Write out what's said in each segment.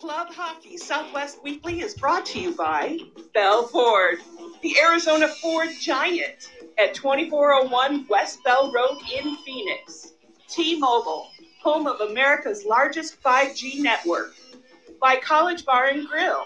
Club Hockey Southwest Weekly is brought to you by Bell Ford, the Arizona Ford Giant at 2401 West Bell Road in Phoenix. T Mobile, home of America's largest 5G network. By College Bar and Grill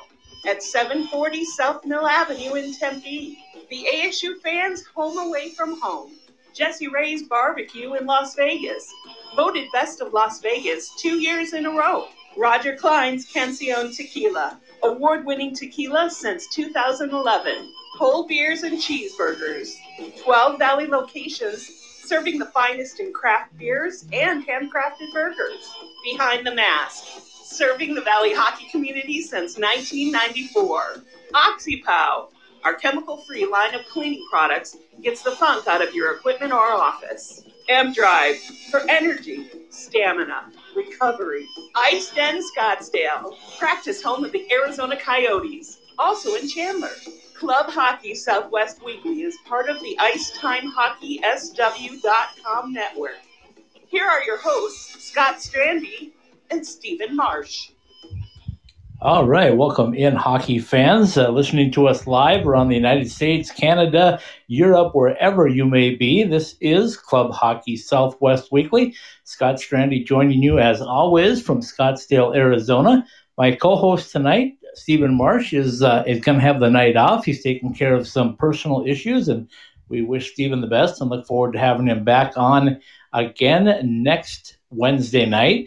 at 740 South Mill Avenue in Tempe. The ASU fans home away from home. Jessie Rae's Barbecue in Las Vegas, voted best of Las Vegas two years in a row. Roger Klein's Cancion Tequila, award winning tequila since 2011. Cold beers and cheeseburgers. 12 Valley locations serving the finest in craft beers and handcrafted burgers. Behind the Mask, serving the Valley hockey community since 1994. OxyPow, our chemical free line of cleaning products, gets the funk out of your equipment or office. M Drive for energy, stamina, recovery. Ice Den Scottsdale, practice home of the Arizona Coyotes, also in Chandler. Club Hockey Southwest Weekly is part of the IcetimeHockeySW.com network. Here are your hosts, Scott Strandy and Stephen Marsh. All right, welcome in, hockey fans, uh, listening to us live around the United States, Canada, Europe, wherever you may be. This is Club Hockey Southwest Weekly. Scott Strandy joining you as always from Scottsdale, Arizona. My co-host tonight, Stephen Marsh, is uh, is going to have the night off. He's taking care of some personal issues, and we wish Stephen the best and look forward to having him back on again next Wednesday night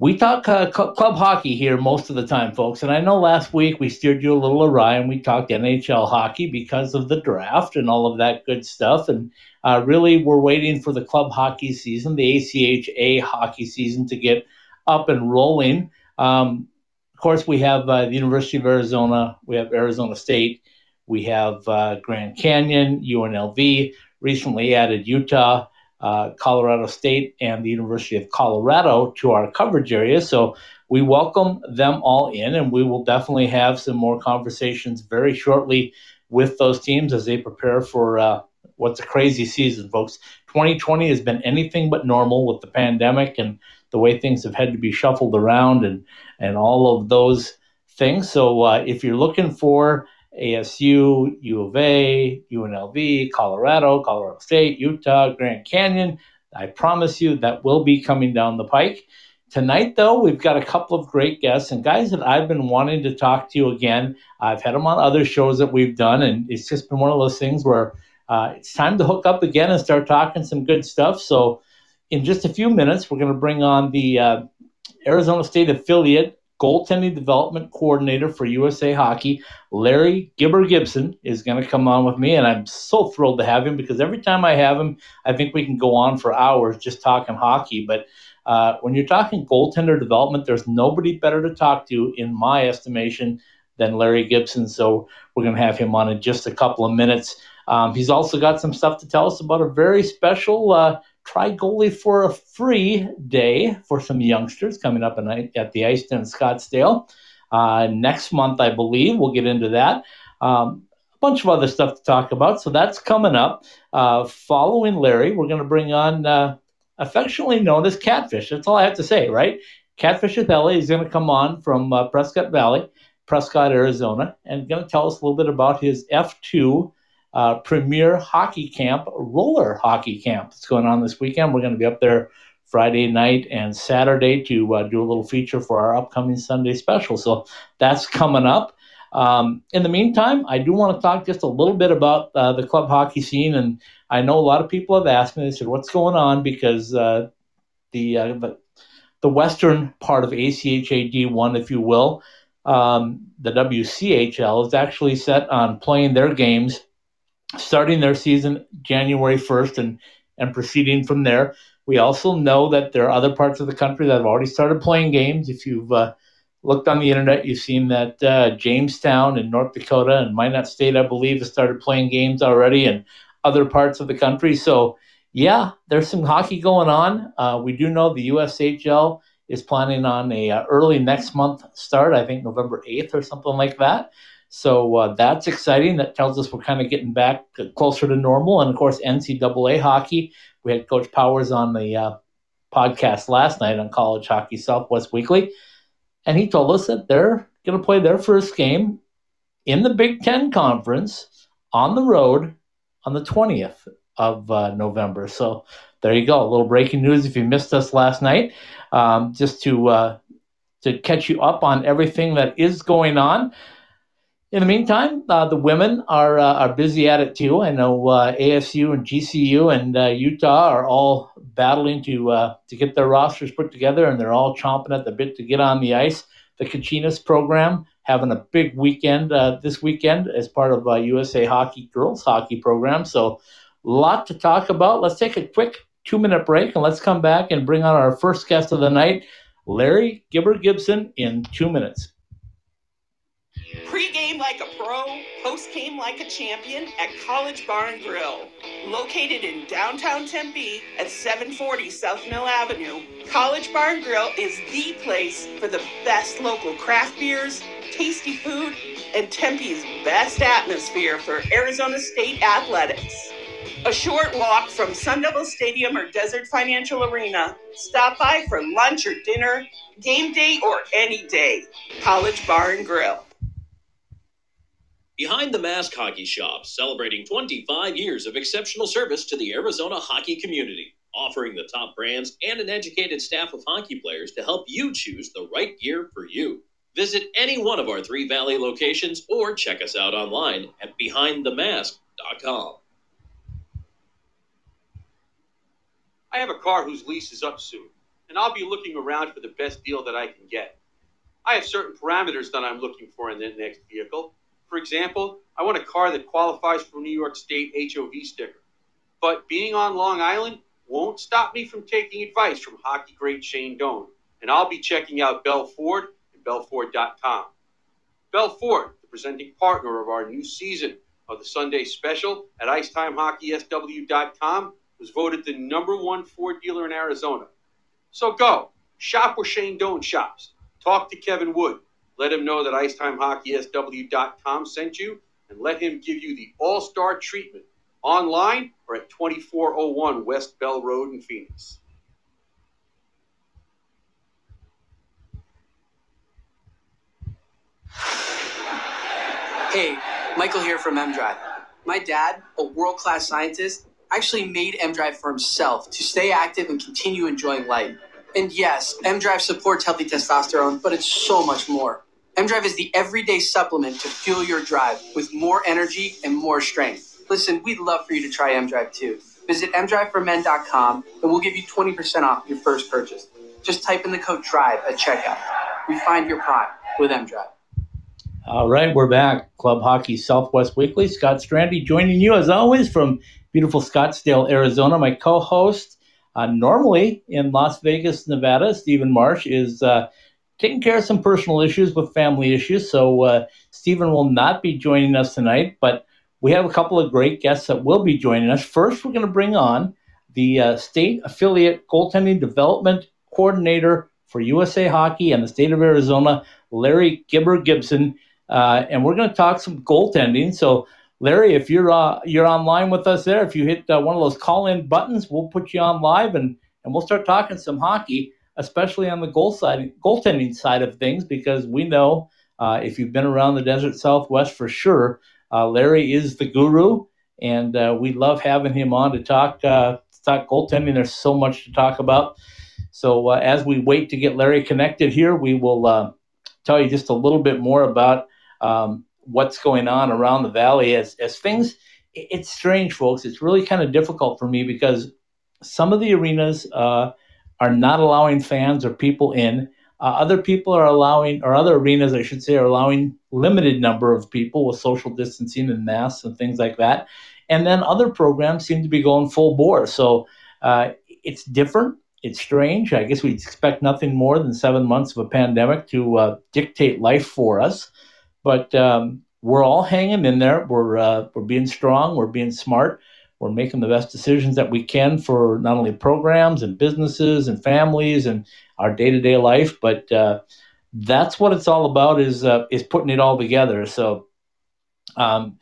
we talk uh, club hockey here most of the time, folks. And I know last week we steered you a little awry and we talked NHL hockey because of the draft and all of that good stuff. And uh, really, we're waiting for the club hockey season, the ACHA hockey season, to get up and rolling. Um, of course, we have uh, the University of Arizona, we have Arizona State, we have uh, Grand Canyon, UNLV, recently added Utah uh, Colorado State and the University of Colorado to our coverage area. So we welcome them all in, and we will definitely have some more conversations very shortly with those teams as they prepare for uh, what's a crazy season, folks. 2020 has been anything but normal with the pandemic and the way things have had to be shuffled around and and all of those things. So uh, if you're looking for ASU, U of A, UNLV, Colorado, Colorado State, Utah, Grand Canyon. I promise you that will be coming down the pike. Tonight, though, we've got a couple of great guests and guys that I've been wanting to talk to you again. I've had them on other shows that we've done, and it's just been one of those things where uh, it's time to hook up again and start talking some good stuff. So, in just a few minutes, we're going to bring on the uh, Arizona State affiliate goaltending development coordinator for USA Hockey, Larry Gibber Gibson, is going to come on with me. And I'm so thrilled to have him because every time I have him, I think we can go on for hours just talking hockey. But uh, when you're talking goaltender development, there's nobody better to talk to, in my estimation, than Larry Gibson. So we're going to have him on in just a couple of minutes. Um, he's also got some stuff to tell us about a very special. Uh, try goalie for a free day for some youngsters coming up at the Ice Den Scottsdale uh, next month, I believe. We'll get into that. Um, a bunch of other stuff to talk about. So that's coming up. Uh, following Larry, we're going to bring on uh, affectionately known as Catfish. That's all I have to say, right? Catfish with is going to come on from uh, Prescott Valley, Prescott, Arizona, and going to tell us a little bit about his F2 uh, Premier Hockey Camp, roller hockey camp that's going on this weekend. We're going to be up there Friday night and Saturday to uh, do a little feature for our upcoming Sunday special. So that's coming up. Um, in the meantime, I do want to talk just a little bit about uh, the club hockey scene, and I know a lot of people have asked me. They said, "What's going on?" Because uh, the, uh, the the western part of ACHA D1, if you will, um, the WCHL is actually set on playing their games starting their season January 1st and, and proceeding from there. We also know that there are other parts of the country that have already started playing games. If you've uh, looked on the internet, you've seen that uh, Jamestown in North Dakota and Minot State, I believe, has started playing games already, and other parts of the country. So, yeah, there's some hockey going on. Uh, we do know the USHL is planning on a uh, early next month start. I think November 8th or something like that. So uh, that's exciting. That tells us we're kind of getting back closer to normal. And of course, NCAA hockey. We had Coach Powers on the uh, podcast last night on College Hockey Southwest Weekly. and he told us that they're going to play their first game in the Big Ten Conference on the road on the 20th of uh, November. So there you go. A little breaking news if you missed us last night. Um, just to uh, to catch you up on everything that is going on. In the meantime, uh, the women are uh, are busy at it too. I know uh, ASU and GCU and uh, Utah are all battling to uh, to get their rosters put together, and they're all chomping at the bit to get on the ice. The Kachinas program having a big weekend uh, this weekend as part of USA Hockey girls hockey program. So, a lot to talk about. Let's take a quick two minute break and let's come back and bring on our first guest of the night, Larry Gibber Gibson, in two minutes. Pre-game like a pro, post-game like a champion at College Bar and Grill. Located in downtown Tempe at 740 South Mill Avenue, College Bar and Grill is the place for the best local craft beers, tasty food, and Tempe's best atmosphere for Arizona State athletics. A short walk from Sun Devil Stadium or Desert Financial Arena. Stop by for lunch or dinner, game day, or any day. College Bar and Grill. Behind the Mask Hockey Shop, celebrating 25 years of exceptional service to the Arizona hockey community, offering the top brands and an educated staff of hockey players to help you choose the right gear for you. Visit any one of our three Valley locations or check us out online at behindthemask.com. I have a car whose lease is up soon, and I'll be looking around for the best deal that I can get. I have certain parameters that I'm looking for in the next vehicle for example, I want a car that qualifies for New York State HOV sticker. But being on Long Island won't stop me from taking advice from hockey great Shane Doan. And I'll be checking out Bell Ford and BellFord.com. Bell Ford, the presenting partner of our new season of the Sunday special at IcetimeHockeySW.com, was voted the number one Ford dealer in Arizona. So go, shop where Shane Doan shops. Talk to Kevin Wood let him know that IcetimeHockeySW.com sent you, and let him give you the all star treatment online or at 2401 West Bell Road in Phoenix. Hey, Michael here from MDrive. My dad, a world class scientist, actually made MDrive for himself to stay active and continue enjoying life. And yes, MDrive supports healthy testosterone, but it's so much more. MDrive is the everyday supplement to fuel your drive with more energy and more strength. Listen, we'd love for you to try M Drive too. Visit mdriveformen.com and we'll give you 20% off your first purchase. Just type in the code DRIVE at checkout. Refine your prime with M Drive. All right, we're back. Club Hockey Southwest Weekly. Scott Strandy joining you as always from beautiful Scottsdale, Arizona. My co host, uh, normally in Las Vegas, Nevada, Stephen Marsh, is. Uh, taking care of some personal issues with family issues. So uh, Stephen will not be joining us tonight, but we have a couple of great guests that will be joining us. First, we're going to bring on the uh, state affiliate goaltending development coordinator for USA Hockey and the state of Arizona, Larry Gibber Gibson, uh, and we're going to talk some goaltending. So. Larry, if you're uh, you're online with us there, if you hit uh, one of those call-in buttons, we'll put you on live and and we'll start talking some hockey especially on the goal side, goaltending side of things, because we know uh, if you've been around the desert Southwest for sure, uh, Larry is the guru, and uh, we love having him on to talk uh, to talk goaltending. There's so much to talk about. So uh, as we wait to get Larry connected here, we will uh, tell you just a little bit more about um, what's going on around the valley as as things. It's strange, folks. It's really kind of difficult for me because some of the arenas are not allowing fans or people in. Uh, other people are allowing, or other arenas, I should say, are allowing limited number of people with social distancing and masks and things like that. And then other programs seem to be going full bore. So uh, it's different. It's strange. I guess we expect nothing more than seven months of a pandemic to uh, dictate life for us. But um, we're all hanging in there. We're uh, we're being strong. We're being smart we're making the best decisions that we can for not only programs and businesses and families and our day-to-day life but uh, that's what it's all about is uh, is putting it all together so um,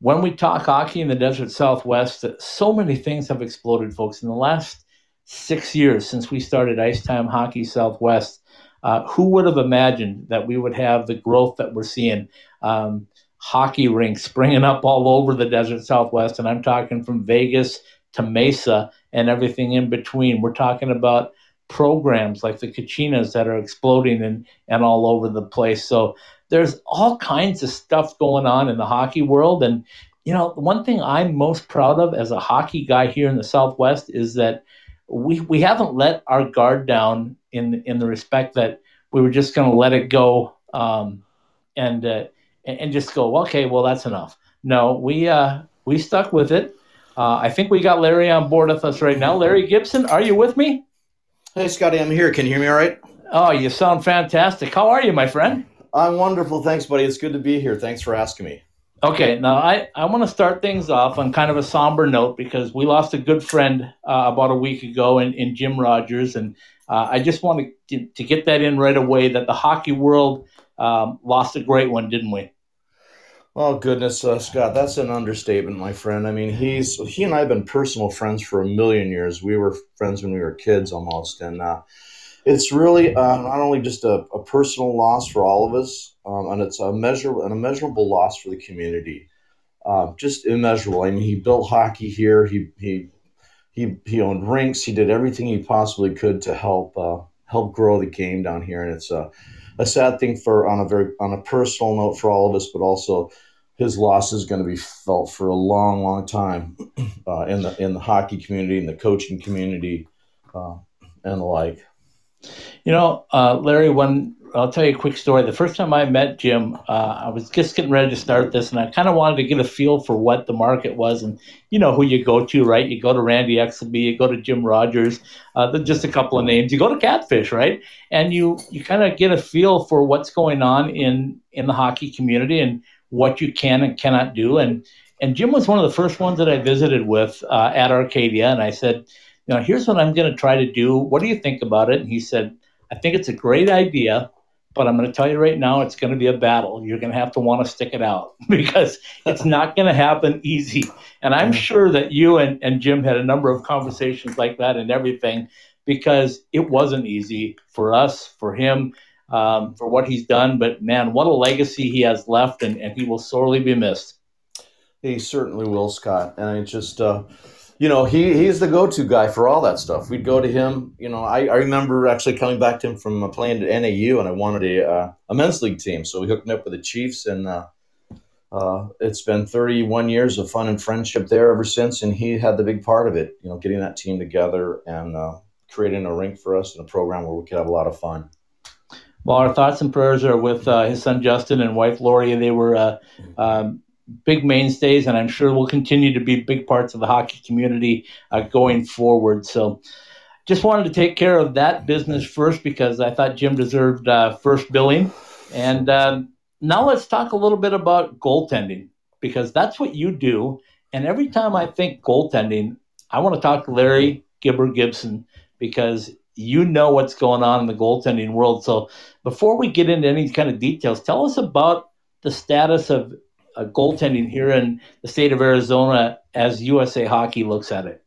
when we talk hockey in the desert southwest so many things have exploded folks in the last six years since we started ice time hockey southwest uh, who would have imagined that we would have the growth that we're seeing? Um, hockey rinks springing up all over the desert Southwest, and I'm talking from Vegas to Mesa and everything in between. We're talking about programs like the Kachinas that are exploding and, and all over the place. So there's all kinds of stuff going on in the hockey world. And, you know, one thing I'm most proud of as a hockey guy here in the Southwest is that we, we haven't let our guard down in, in the respect that we were just going to let it go um, and, uh, and just go, okay, well, that's enough. No, we, uh, we stuck with it. Uh, I think we got Larry on board with us right now. Larry Gibson, are you with me? Hey, Scotty, I'm here. Can you hear me all right? Oh, you sound fantastic. How are you, my friend? I'm wonderful. Thanks, buddy. It's good to be here. Thanks for asking me. Okay, now I, I want to start things off on kind of a somber note because we lost a good friend uh, about a week ago in, in Jim Rogers. And uh, I just want to, to get that in right away that the hockey world um, lost a great one, didn't we? Oh goodness, uh, Scott, that's an understatement, my friend. I mean, he's he and I have been personal friends for a million years. We were friends when we were kids, almost, and uh, it's really uh, not only just a, a, personal loss for all of us, um, and it's a measure an immeasurable loss for the community. Uh, just immeasurable. I mean, he built hockey here. He he he he owned rinks. He did everything he possibly could to help uh, help grow the game down here, and it's a a sad thing for on a very on a personal note for all of us, but also his loss is going to be felt for a long, long time uh, in the in the hockey community, in the coaching community, uh, and the like. You know, uh, Larry, when I'll tell you a quick story. The first time I met Jim, uh, I was just getting ready to start this, and I kind of wanted to get a feel for what the market was, and you know who you go to, right? You go to Randy Exelby, you go to Jim Rogers, uh, just a couple of names. You go to Catfish, right? And you you kind of get a feel for what's going on in in the hockey community and what you can and cannot do. And and Jim was one of the first ones that I visited with uh, at Arcadia, and I said, you know, here's what I'm going to try to do. What do you think about it? And he said, I think it's a great idea, but I'm going to tell you right now, it's going to be a battle. You're going to have to want to stick it out because it's not going to happen easy. And I'm sure that you and, and Jim had a number of conversations like that and everything because it wasn't easy for us, for him um, for what he's done. But man, what a legacy he has left, and, and he will sorely be missed. He certainly will, Scott. And I just, uh, you know, he, he's the go to guy for all that stuff. We'd go to him. You know, I, I remember actually coming back to him from playing at NAU, and I wanted a, uh, a men's league team. So we hooked him up with the Chiefs, and uh, uh, it's been 31 years of fun and friendship there ever since. And he had the big part of it, you know, getting that team together and uh, creating a rink for us and a program where we could have a lot of fun. Well, our thoughts and prayers are with uh, his son Justin and wife Lori. They were uh, um, big mainstays, and I'm sure will continue to be big parts of the hockey community uh, going forward. So, just wanted to take care of that business first because I thought Jim deserved uh, first billing. And um, now let's talk a little bit about goaltending because that's what you do. And every time I think goaltending, I want to talk to Larry Gibber Gibson because you know what's going on in the goaltending world. So before we get into any kind of details, tell us about the status of uh, goaltending here in the state of Arizona as USA Hockey looks at it.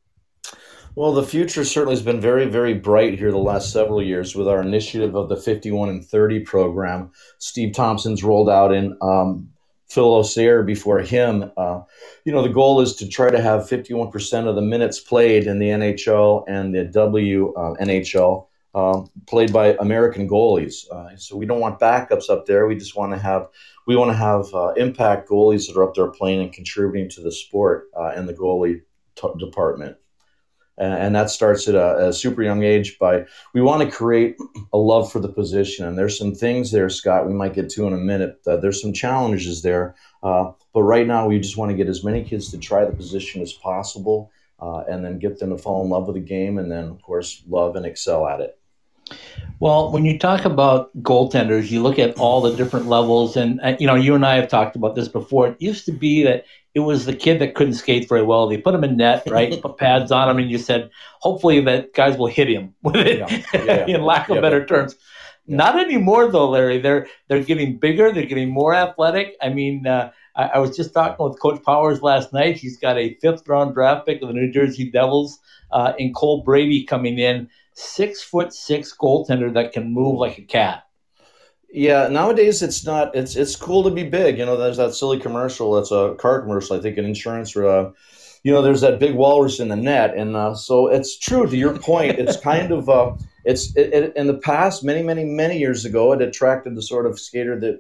Well, the future certainly has been very, very bright here the last several years with our initiative of the 51 and 30 program. Steve Thompson's rolled out in um, Phil Osaer before him. Uh, you know, the goal is to try to have 51% of the minutes played in the NHL and the WNHL uh, um, played by American goalies. Uh, so we don't want backups up there. We just want to have we want to have uh, impact goalies that are up there playing and contributing to the sport uh, in the goalie t- department and that starts at a, a, super young age by we want to create a love for the position and there's some things there scott we might get to in a minute uh, there's some challenges there uh, but right now we just want to get as many kids to try the position as possible uh, and then get them to fall in love with the game and then of course love and excel at it well, when you talk about goaltenders, you look at all the different levels, and uh, you know, you and I have talked about this before. It used to be that it was the kid that couldn't skate very well. They put him in net, right? put pads on him, and you said, hopefully that guys will hit him with it, yeah. Yeah, in lack of better terms. Not anymore, though, Larry. They're they're getting bigger. They're getting more athletic. I mean, uh, I, I, was just talking with Coach Powers last night. He's got a fifth round draft pick of the New Jersey Devils uh, in Cole Brady coming in six foot six goaltender that can move like a cat. Yeah, nowadays it's not. It's it's cool to be big. You know, there's that silly commercial. That's a car commercial, I think, an insurance. Or, uh, you know, there's that big walrus in the net, and uh, so it's true. To your point, it's kind of uh, it's it, it, in the past, many, many, many years ago, it attracted the sort of skater that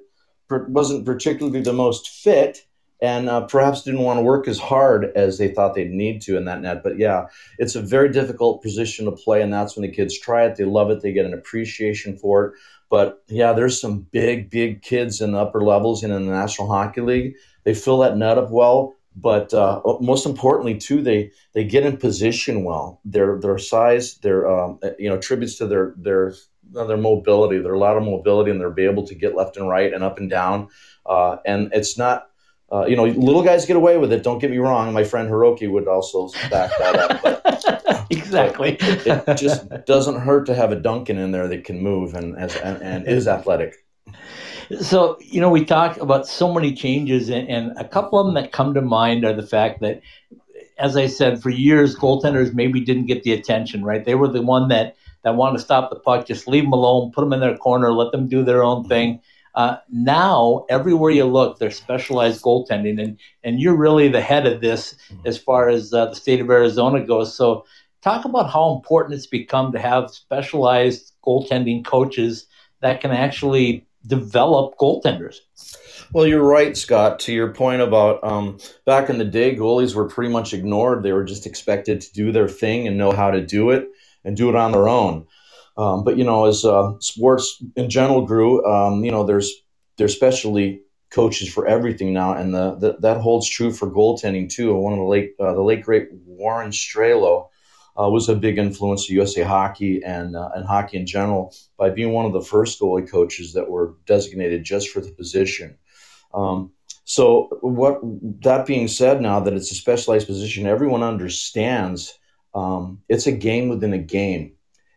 wasn't particularly the most fit and uh, perhaps didn't want to work as hard as they thought they'd need to in that net. But yeah, it's a very difficult position to play, and that's when the kids try it. They love it. They get an appreciation for it. But yeah, there's some big, big kids in the upper levels and in the National Hockey League. They fill that net up well. But uh, most importantly, too, they they get in position well. Their their size, their um, you know, tributes to their their their mobility. Lot of mobility, and they're be able to get left and right and up and down. Uh, and it's not uh, you know, little guys get away with it. Don't get me wrong. My friend Hiroki would also back that up. But, exactly. But it just doesn't hurt to have a Duncan in there that can move and and, and is athletic. So, you know, we talk about so many changes, and, and a couple of them that come to mind are the fact that, as I said, for years, goaltenders maybe didn't get the attention, right? They were the one that, that wanted to stop the puck, just leave them alone, put them in their corner, let them do their own thing. Uh, now, everywhere you look, there's specialized goaltending, and and you're really the head of this mm-hmm. as far as uh, the state of Arizona goes. So, talk about how important it's become to have specialized goaltending coaches that can actually develop goaltenders. Well, you're right, Scott. To your point about um, back in the day, goalies were pretty much ignored. They were just expected to do their thing and know how to do it and do it on their own. Um, but you know, as uh, sports in general grew, um, you know, there's there's specialty coaches for everything now, and the, the, that holds true for goaltending too. One of the late uh, the late great Warren Strelow uh, was a big influence to USA Hockey and uh, and hockey in general by being one of the first goalie coaches that were designated just for the position. Um, so what that being said, now that it's a specialized position, everyone understands um, it's a game within a game.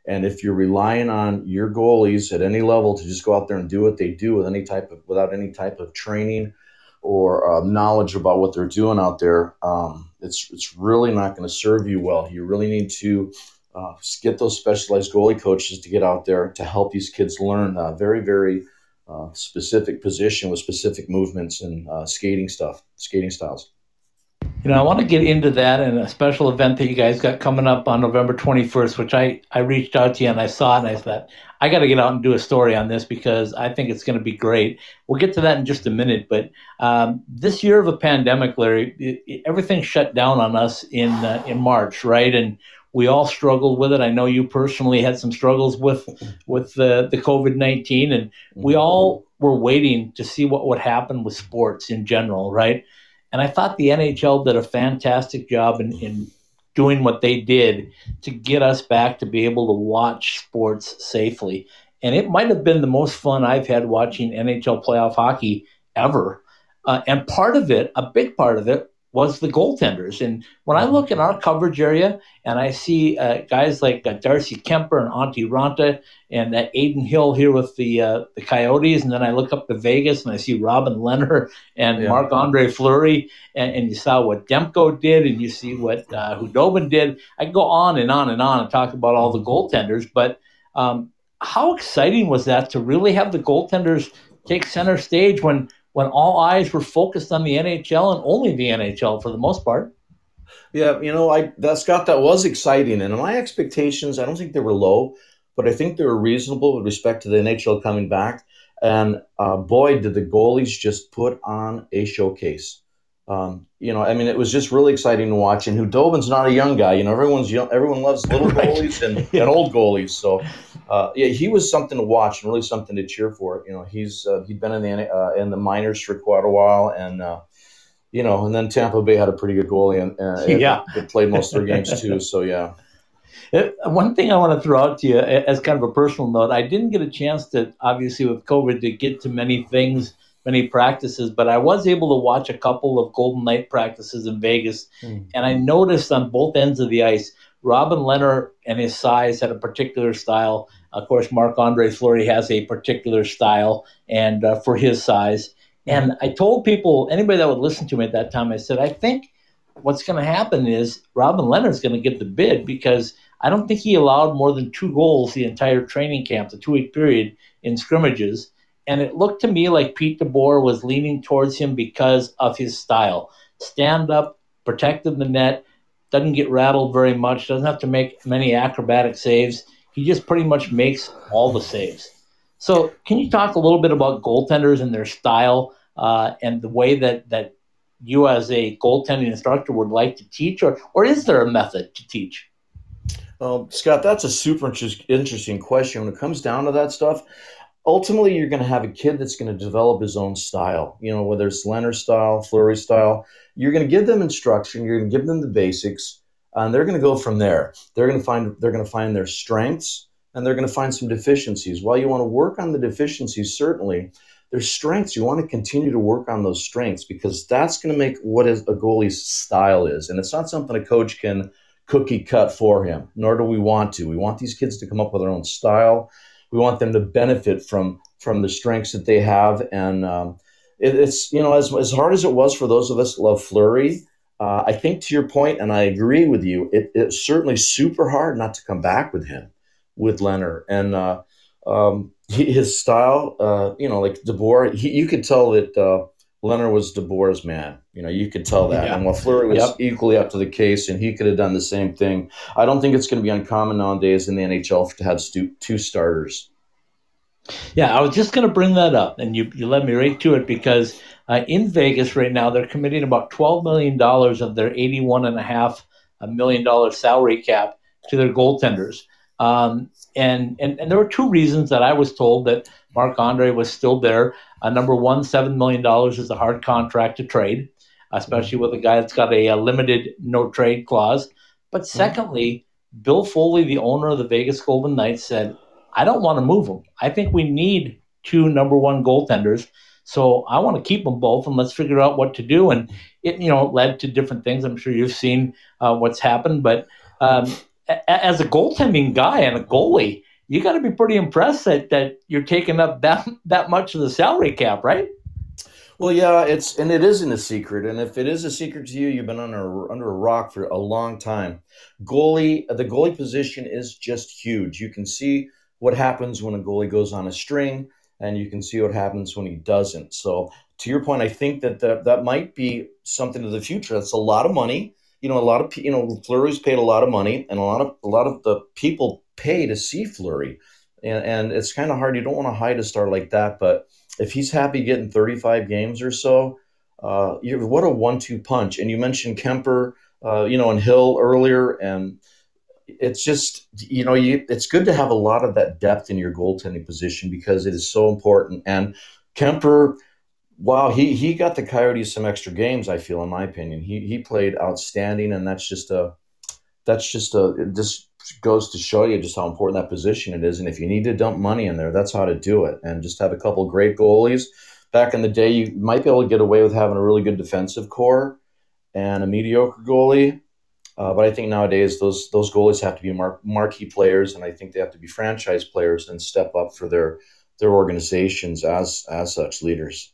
And if you're relying on your goalies at any level to just go out there and do what they do with any type of without any type of training or uh, knowledge about what they're doing out there, um, it's it's really not going to serve you well. You really need to uh, get those specialized goalie coaches to get out there to help these kids learn a very very uh, specific position with specific movements and uh, skating stuff, skating styles. You know, I want to get into that and a special event that you guys got coming up on November 21st, which I, I reached out to you and I saw it and I thought, I got to get out and do a story on this because I think it's going to be great. We'll get to that in just a minute. But um, this year of a pandemic, Larry, it, it, everything shut down on us in uh, in March, right? And we all struggled with it. I know you personally had some struggles with with the the COVID nineteen, and we mm-hmm. all were waiting to see what would happen with sports in general, right? And I thought the NHL did a fantastic job in, in doing what they did to get us back to be able to watch sports safely. And it might have been the most fun I've had watching NHL playoff hockey ever. Uh, and part of it, a big part of it, was the goaltenders. And when I look in our coverage area and I see uh, guys like uh, Darcy Kuemper and Antti Raanta and uh, Adin Hill here with the uh, the Coyotes, and then I look up to Vegas and I see Robin Lehner and yeah. Marc Andre Fleury, and, and, you saw what Demko did, and you see what uh, Khudobin did. I can go on and on and on and talk about all the goaltenders, but um, how exciting was that to really have the goaltenders take center stage when when all eyes were focused on the NHL and only the NHL for the most part. Yeah, you know, I that Scott, that was exciting, and my expectations, I don't think they were low, but I think they were reasonable with respect to the NHL coming back. And uh, boy, did the goalies just put on a showcase. Um, you know, I mean, it was just really exciting to watch. And Khudobin's not a young guy. You know, everyone's young, everyone loves little right. goalies and, and old goalies. So uh, yeah, he was something to watch and really something to cheer for. You know, he's uh, he'd been in the uh, in the minors for quite a while, and uh, you know, and then Tampa Bay had a pretty good goalie, and uh, yeah, it, played most of their games too. So yeah. Uh, one thing I want to throw out to you as kind of a personal note, I didn't get a chance to, obviously with COVID, to get to many things, many practices, but I was able to watch a couple of Golden Knight practices in Vegas, mm. and I noticed on both ends of the ice Robin Lehner and his size had a particular style. Of course, Marc Andre Fleury has a particular style, and uh, for his size. And I told people, anybody that would listen to me at that time, I said, I think what's going to happen is Robin Lehner's going to get the bid because I don't think he allowed more than two goals the entire training camp, the two week period in scrimmages. And it looked to me like Pete DeBoer was leaning towards him because of his style. Stand up, protected the net, doesn't get rattled very much, doesn't have to make many acrobatic saves. He just pretty much makes all the saves. So, can you talk a little bit about goaltenders and their style uh, and the way that, that you, as a goaltending instructor, would like to teach, or, or is there a method to teach? Well, Scott, that's a super interesting question. When it comes down to that stuff, ultimately you're going to have a kid that's going to develop his own style. You know, whether it's leonard style, Fleury style, you're going to give them instruction. You're going to give them the basics, and they're going to go from there. They're going to find they're going to find their strengths, and they're going to find some deficiencies. While you want to work on the deficiencies, certainly there's strengths. You want to continue to work on those strengths because that's going to make what is a goalie's style is, and it's not something a coach can cookie cut for him. Nor do we want to. We want these kids to come up with their own style we want them to benefit from from the strengths that they have. And um, it, it's you know as as hard as it was for those of us that love Fleury, Uh, I think to your point, and I agree with you. It, it's certainly super hard not to come back with him, with Lehner, and uh, um, his style. Uh, you know, like DeBoer, he, you could tell that Lehner was DeBoer's man. You know, you could tell that. Yeah. And while Fleury was yep. equally up to the case, and he could have done the same thing, I don't think it's going to be uncommon nowadays in the NHL to have stu- two starters. Yeah, I was just going to bring that up, and you, you led me right to it because uh, in Vegas right now, they're committing about $12 million of their $81.5 million salary cap to their goaltenders. Um, and, and, and there were two reasons that I was told that Marc Andre was still there. Uh, number one, $7 million is a hard contract to trade, especially with a guy that's got a, a limited no trade clause. But mm-hmm. secondly, Bill Foley, the owner of the Vegas Golden Knights, said, I don't want to move him. I think we need two number one goaltenders. So I want to keep them both, and let's figure out what to do. And it, you know, led to different things. I'm sure you've seen uh, what's happened. But um, a- as a goaltending guy and a goalie, you got to be pretty impressed that that you're taking up that that much of the salary cap, right? Well, yeah, it's and it isn't a secret. And if it is a secret to you, you've been under under a rock for a long time. Goalie, the goalie position is just huge. You can see what happens when a goalie goes on a string, and you can see what happens when he doesn't. So, to your point, I think that that, that might be something of the future. That's a lot of money. You know, a lot of you know, Fleury's paid a lot of money, and a lot of a lot of the people pay to see Fleury, and, and it's kind of hard. You don't want to hide a star like that, but if he's happy getting 35 games or so, uh, what a one-two punch. And you mentioned Kuemper, uh, you know, and Hill earlier, and it's just you know you it's good to have a lot of that depth in your goaltending position because it is so important. And Kuemper, wow, he he got the Coyotes some extra games. I feel, in my opinion, he he played outstanding, and that's just a that's just a just goes to show you just how important that position it is. And if you need to dump money in there, that's how to do it. And just have a couple great goalies. Back in the day, you might be able to get away with having a really good defensive core and a mediocre goalie uh, but I think nowadays those those goalies have to be mar- marquee players, and I think they have to be franchise players and step up for their their organizations as as such leaders.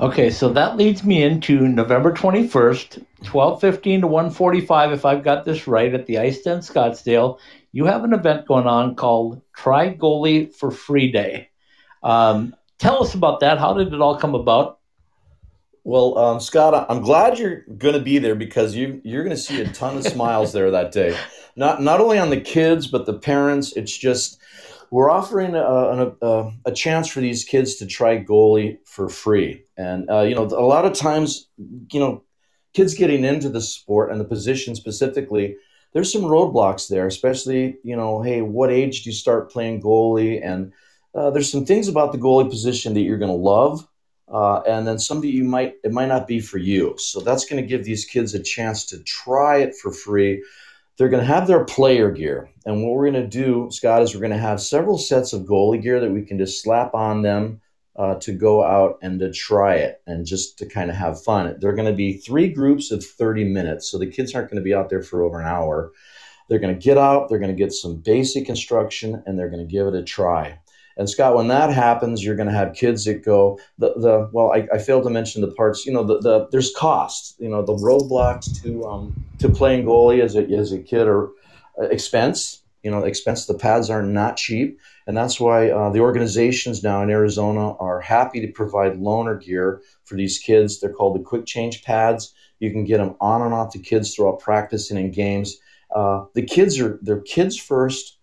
Okay, so that leads me into November 21st, 12:15 to 1:45 if I've got this right at the Ice Den Scottsdale. You have an event going on called Try Goalie for Free Day. Um, tell us about that. How did it all come about? Well, um, Scott, I'm glad you're going to be there because you you're going to see a ton of smiles there that day. Not not only on the kids but the parents. It's just we're offering a, a, a chance for these kids to try goalie for free, and uh, you know a lot of times, you know, kids getting into the sport and the position specifically. There's some roadblocks there, especially you know, hey, what age do you start playing goalie? And uh, there's some things about the goalie position that you're going to love uh, and then some that you might it might not be for you so that's going to give these kids a chance to try it for free they're going to have their player gear and what we're going to do scott is we're going to have several sets of goalie gear that we can just slap on them uh, to go out and to try it and just to kind of have fun. They're going to be three groups of 30 minutes so the kids aren't going to be out there for over an hour. They're going to get out they're going to get some basic instruction and they're going to give it a try and Scott, when that happens, you're going to have kids that go the the well. I, I failed to mention the parts. You know, the, the there's cost. You know, the roadblocks to um, to playing goalie as a as a kid are expense. You know, expense. The pads are not cheap, and that's why uh, the organizations now in Arizona are happy to provide loaner gear for these kids. They're called the Quick Change pads. You can get them on and off the kids throughout practice and in games. Uh, the kids are they're kids first,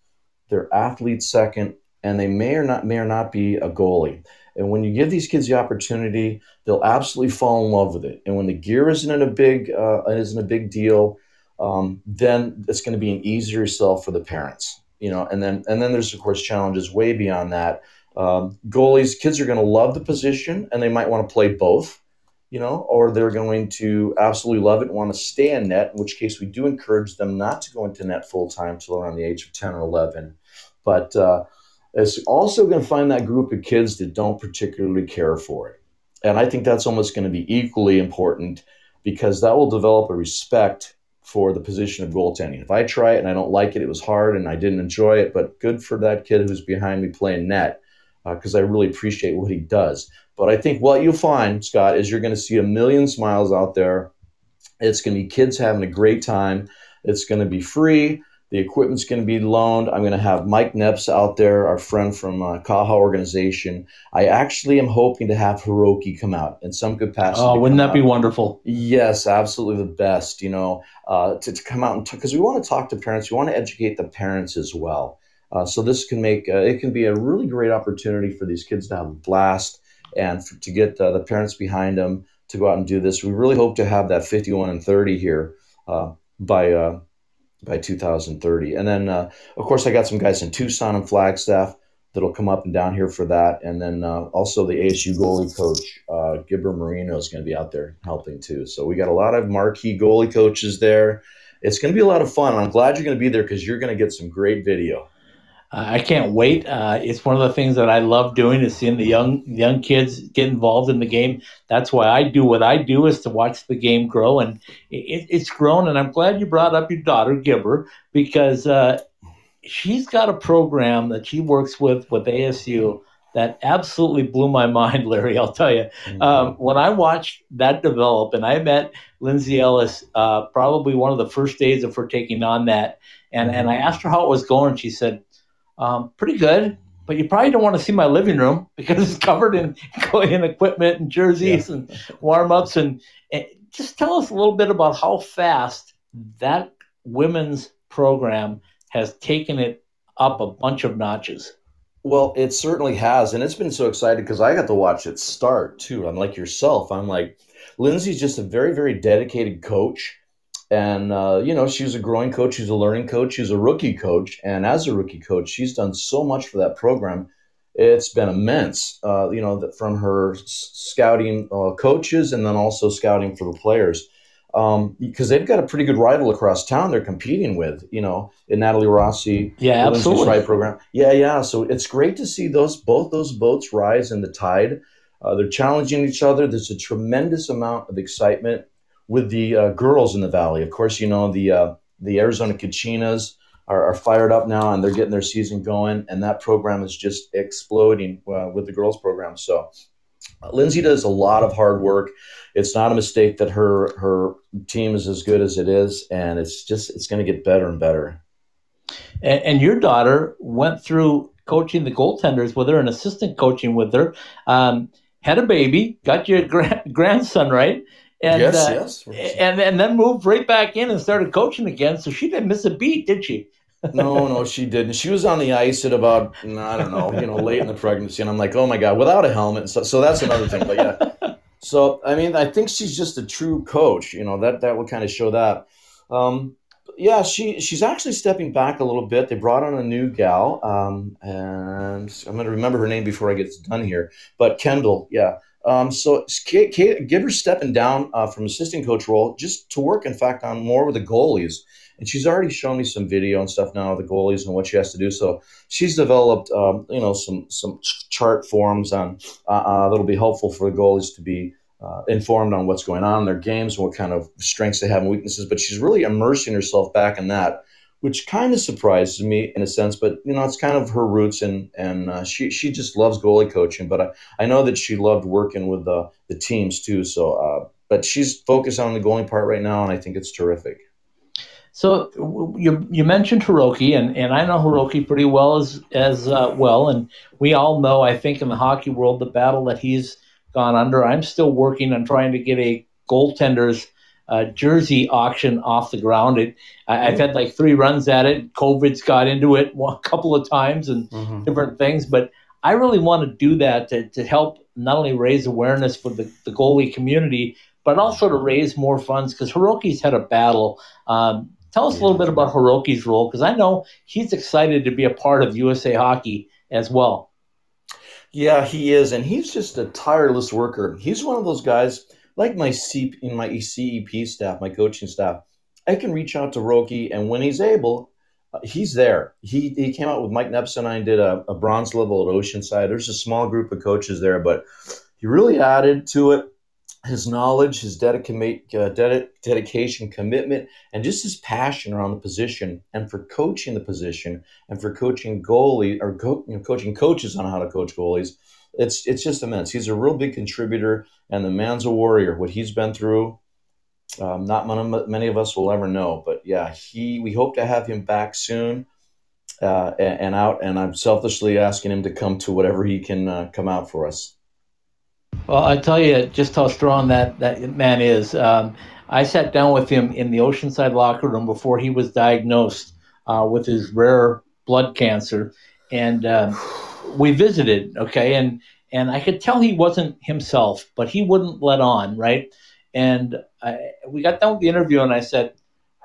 they're athletes second, and they may or not may or not be a goalie. And when you give these kids the opportunity, they'll absolutely fall in love with it. And when the gear isn't a big uh, isn't a big deal, um, then it's going to be an easier sell for the parents. You know, and then and then there's of course challenges way beyond that. Um, goalies, kids are going to love the position, and they might want to play both you know, or they're going to absolutely love it and want to stay in net, in which case we do encourage them not to go into net full time till around the age of 10 or 11. But uh, it's also going to find that group of kids that don't particularly care for it. And I think that's almost going to be equally important because that will develop a respect for the position of goaltending. If I try it and I don't like it, it was hard and I didn't enjoy it, but good for that kid who's behind me playing net because uh, I really appreciate what he does. But I think what you'll find, Scott, is you're going to see a million smiles out there. It's going to be kids having a great time. It's going to be free. The equipment's going to be loaned. I'm going to have Mike Neps out there, our friend from uh, Kaha organization. I actually am hoping to have Hiroki come out in some capacity. Oh, wouldn't that out. be wonderful? Yes, absolutely the best. You know, uh, to, to come out and because we want to talk to parents, we want to educate the parents as well. Uh, so this can make uh, it can be a really great opportunity for these kids to have a blast and for, to get uh, the parents behind them to go out and do this. We really hope to have that 51 and 30 here uh, by uh, by 2030. And then, uh, of course, I got some guys in Tucson and Flagstaff that'll come up and down here for that. And then uh, also the ASU goalie coach, uh, Gibber Marino, is going to be out there helping too. So we got a lot of marquee goalie coaches there. It's going to be a lot of fun. I'm glad you're going to be there because you're going to get some great video. I can't wait. Uh, it's one of the things that I love doing is seeing the young young kids get involved in the game. That's why I do what I do is to watch the game grow, and it, it's grown. And I'm glad you brought up your daughter Gibber because uh, she's got a program that she works with with ASU that absolutely blew my mind, Larry. I'll tell you. Mm-hmm. Um, when I watched that develop, and I met Lindsay Ellis uh, probably one of the first days of her taking on that, and and I asked her how it was going. She said um, pretty good, but you probably don't want to see my living room because it's covered in in equipment and jerseys yeah. and warm ups. And, and just tell us a little bit about how fast that women's program has taken it up a bunch of notches. Well, it certainly has, and it's been so exciting because I got to watch it start too. I'm like yourself. I'm like, Lindsay's just a very, very dedicated coach and, uh, you know, she's a growing coach, she's a learning coach, she's a rookie coach. And as a rookie coach, she's done so much for that program. It's been immense, uh, you know, from her scouting uh, coaches and then also scouting for the players. Um, because they've got a pretty good rival across town they're competing with, you know, in Natalie Rossi, yeah, absolutely, right program, yeah, yeah. So it's great to see those both those boats rise in the tide. Uh, they're challenging each other. There's a tremendous amount of excitement with the uh, girls in the valley. Of course, you know the uh, the Arizona Kachinas are, are, fired up now, and they're getting their season going, and that program is just exploding uh, with the girls program. So. Uh, Lindsay does a lot of hard work. It's not a mistake that her her team is as good as it is, and it's just it's going to get better and better. And, and, your daughter went through coaching the goaltenders with her and assistant coaching with her. Um, had a baby, got your gra- grandson right, and yes, uh, yes. and and then moved right back in and started coaching again. So she didn't miss a beat, did she? no, no, she didn't. She was on the ice at about I don't know, you know, late in the pregnancy, and I'm like, oh my god, without a helmet. And So, so that's another thing. But yeah, so I mean, I think she's just a true coach. You know, that that would kind of show that. Um, yeah, she she's actually stepping back a little bit. They brought on a new gal, um, and I'm going to remember her name before I get done here. But Kendall, yeah, um, so Kate, Kate, her stepping down uh, from assistant coach role just to work, in fact, on more with the goalies. And she's already shown me some video and stuff now of the goalies and what she has to do. So she's developed, um, you know, some some chart forms on uh, uh, that'll be helpful for the goalies to be uh, informed on what's going on in their games and what kind of strengths they have and weaknesses. But she's really immersing herself back in that which kind of surprises me in a sense. But you know, it's kind of her roots, and and uh, she she just loves goalie coaching. But I, I know that she loved working with the the teams too. So, uh, but she's focused on the goalie part right now, and I think it's terrific. So you you mentioned Hiroki, and, and I know Hiroki pretty well as as uh, well, and we all know I think in the hockey world the battle that he's gone under. I'm still working on trying to get a goaltenders uh, jersey auction off the ground. It I, have had like three runs at it. COVID's got into it a couple of times and mm-hmm. different things, but I really want to do that to, to help not only raise awareness for the, the goalie community, but also to raise more funds because Hiroki's had a battle. Um, tell us a little bit about Hiroki's role because I know he's excited to be a part of USA Hockey as well. Yeah, he is, and he's just a tireless worker. He's one of those guys like my C in my CEP staff, my coaching staff. I can reach out to Roki, and when he's able, uh, he's there. He he came out with Mike Nepson and I did a, a bronze level at Oceanside. There's a small group of coaches there, but he really added to it his knowledge, his dedica- uh, ded- dedication, commitment, and just his passion around the position and for coaching the position and for coaching goalie or co- you know, coaching coaches on how to coach goalies. It's it's just immense. He's a real big contributor, and the man's a warrior. What he's been through, um, not many, many of us will ever know. But yeah, he. We hope to have him back soon. Uh, and, and, out, and I'm selfishly asking him to come to whatever he can uh, come out for us. Well, I tell you just how strong that, that man is. Um, I sat down with him in the Oceanside locker room before he was diagnosed uh, with his rare blood cancer, and um, we visited. Okay, and and I could tell he wasn't himself, but he wouldn't let on, right? And I, we got done with the interview, and I said,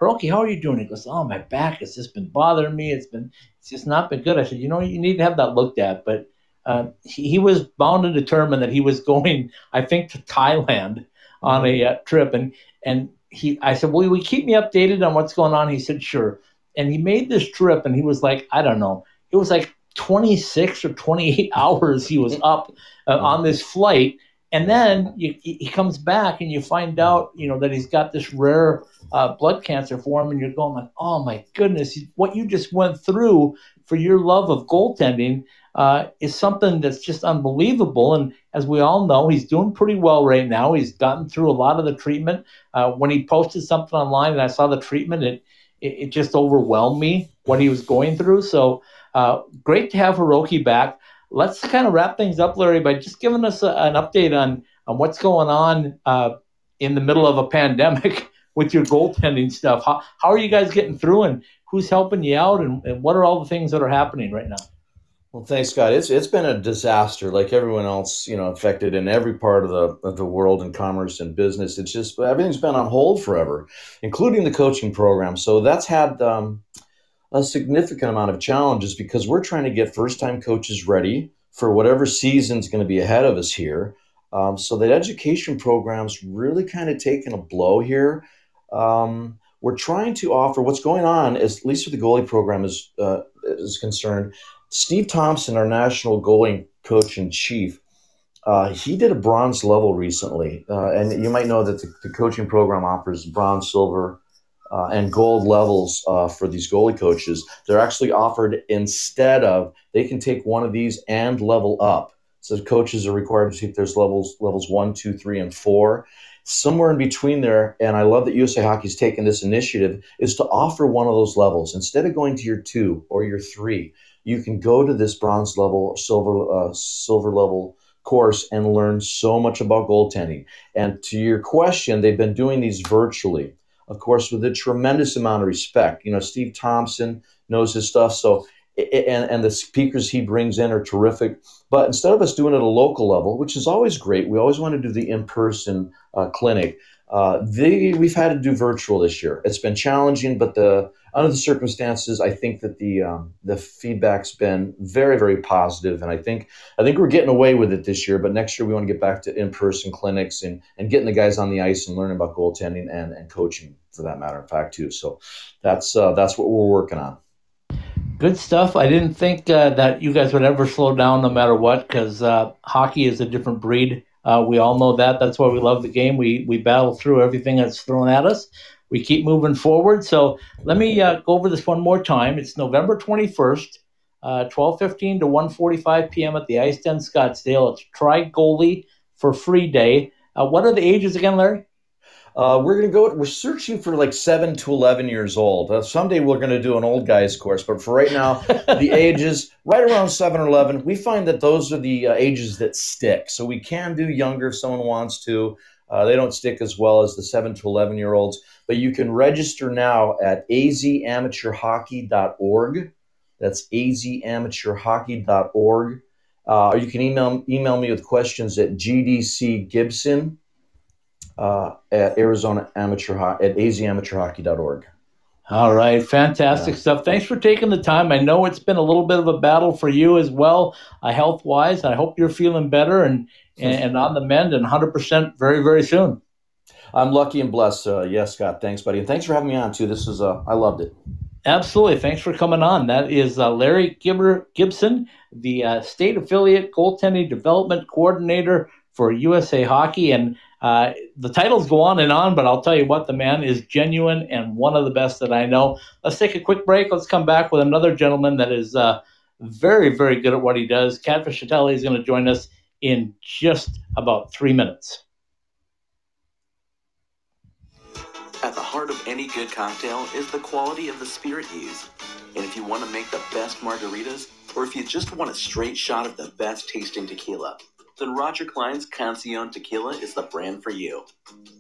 "Hiroki, how are you doing?" He goes, "Oh, my back has just been bothering me. It's been, it's just not been good." I said, "You know, you need to have that looked at." But uh, he, he, was bound and determined that he was going, I think, to Thailand on a uh, trip. And and he, I said, "Will you keep me updated on what's going on?" He said, "Sure." And he made this trip, and he was like, I don't know, it was like 26 or 28 hours he was up uh, on this flight. And then you, he comes back, and you find out, you know, that he's got this rare uh, blood cancer form, and you're going like, "Oh my goodness, what you just went through for your love of goaltending." uh, is something that's just unbelievable. And as we all know, he's doing pretty well right now. He's gotten through a lot of the treatment. Uh, when he posted something online and I saw the treatment, it, it, it just overwhelmed me what he was going through. So uh, great to have Hiroki back. Let's kind of wrap things up, Larry, by just giving us a, an update on, on what's going on uh, in the middle of a pandemic with your goaltending stuff. How, how are you guys getting through and who's helping you out and, and what are all the things that are happening right now? Well, thanks, Scott. It's it's been a disaster, like everyone else, you know, affected in every part of the of the world in commerce and business. It's just everything's been on hold forever, including the coaching program. So that's had um, a significant amount of challenges because we're trying to get first time coaches ready for whatever season's going to be ahead of us here. Um, so that education program's really kind of taken a blow here. Um, we're trying to offer what's going on, as, at least with the goalie program is uh, is concerned Steve Thompson, our national goalie coach in chief, uh, he did a bronze level recently. Uh, and you might know that the, the, coaching program offers bronze, silver, uh, and gold levels uh, for these goalie coaches. They're actually offered instead of, they can take one of these and level up. So coaches are required to take those levels, levels one, two, three, and four. Somewhere in between there, and I love that USA Hockey's taken this initiative, is to offer one of those levels instead of going to your two or your three you can go to this bronze level, silver, uh, silver level course and learn so much about goaltending. And to your question, they've been doing these virtually, of course, with a tremendous amount of respect. You know, Steve Thompson knows his stuff, so and, and the speakers he brings in are terrific. But instead of us doing it at a local level, which is always great, we always want to do the in-person uh, clinic. Uh, they, we've had to do virtual this year. It's been challenging, but the under the circumstances, I think that the um, the feedback's been very very positive, and I think I think we're getting away with it this year. But next year we want to get back to in person clinics and and getting the guys on the ice and learning about goaltending and and coaching for that matter, in fact, too. So that's uh, that's what we're working on. Good stuff. I didn't think uh, that you guys would ever slow down no matter what, because uh, hockey is a different breed. Uh, we all know that. That's why we love the game. We we battle through everything that's thrown at us. We keep moving forward. So let me uh, go over this one more time. It's November 21st, uh, 12:15 to 1:45 p.m. at the Ice Den Scottsdale. It's Try Goalie for Free Day. Uh, what are the ages again, Larry? Uh, we're going to go. We're searching for like seven to eleven years old. Uh, someday we're going to do an old guys course, but for right now, the ages right around seven or eleven. We find that those are the uh, ages that stick. So we can do younger if someone wants to. Uh, they don't stick as well as the seven to eleven year olds, but you can register now at azamateurhockey.org. That's azamateurhockey.org. Uh, or you can email email me with questions at gdcgibson uh, at Arizona Amateur Ho- at azamateurhockey.org. All right, fantastic yeah. stuff. Thanks for taking the time. I know it's been a little bit of a battle for you as well, uh, health wise. I hope you're feeling better and, and, and on the mend and 100% very, very soon. I'm lucky and blessed. Uh, yes, Scott. Thanks, buddy. And thanks for having me on, too. This is, uh, I loved it. Absolutely. Thanks for coming on. That is uh, Larry Gibber Gibson, the uh, state affiliate goaltending development coordinator for USA Hockey. And uh, the titles go on and on, but I'll tell you what, the man is genuine and one of the best that I know. Let's take a quick break. Let's come back with another gentleman that is uh, very, very good at what he does. Catfish Fischitelli is going to join us in just about three minutes. At the heart of any good cocktail is the quality of the spirit used. And if you want to make the best margaritas, or if you just want a straight shot of the best tasting tequila, then Roger Clyne's Cancion Tequila is the brand for you.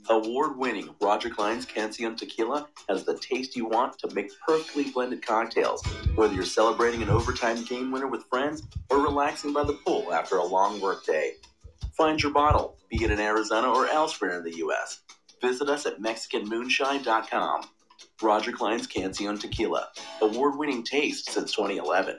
Award winning Roger Clyne's Cancion Tequila has the taste you want to make perfectly blended cocktails, whether you're celebrating an overtime game winner with friends or relaxing by the pool after a long workday. Find your bottle, be it in Arizona or elsewhere in the U.S. Visit us at MexicanMoonshine.com. Roger Clyne's Cancion Tequila, award winning taste since 2011.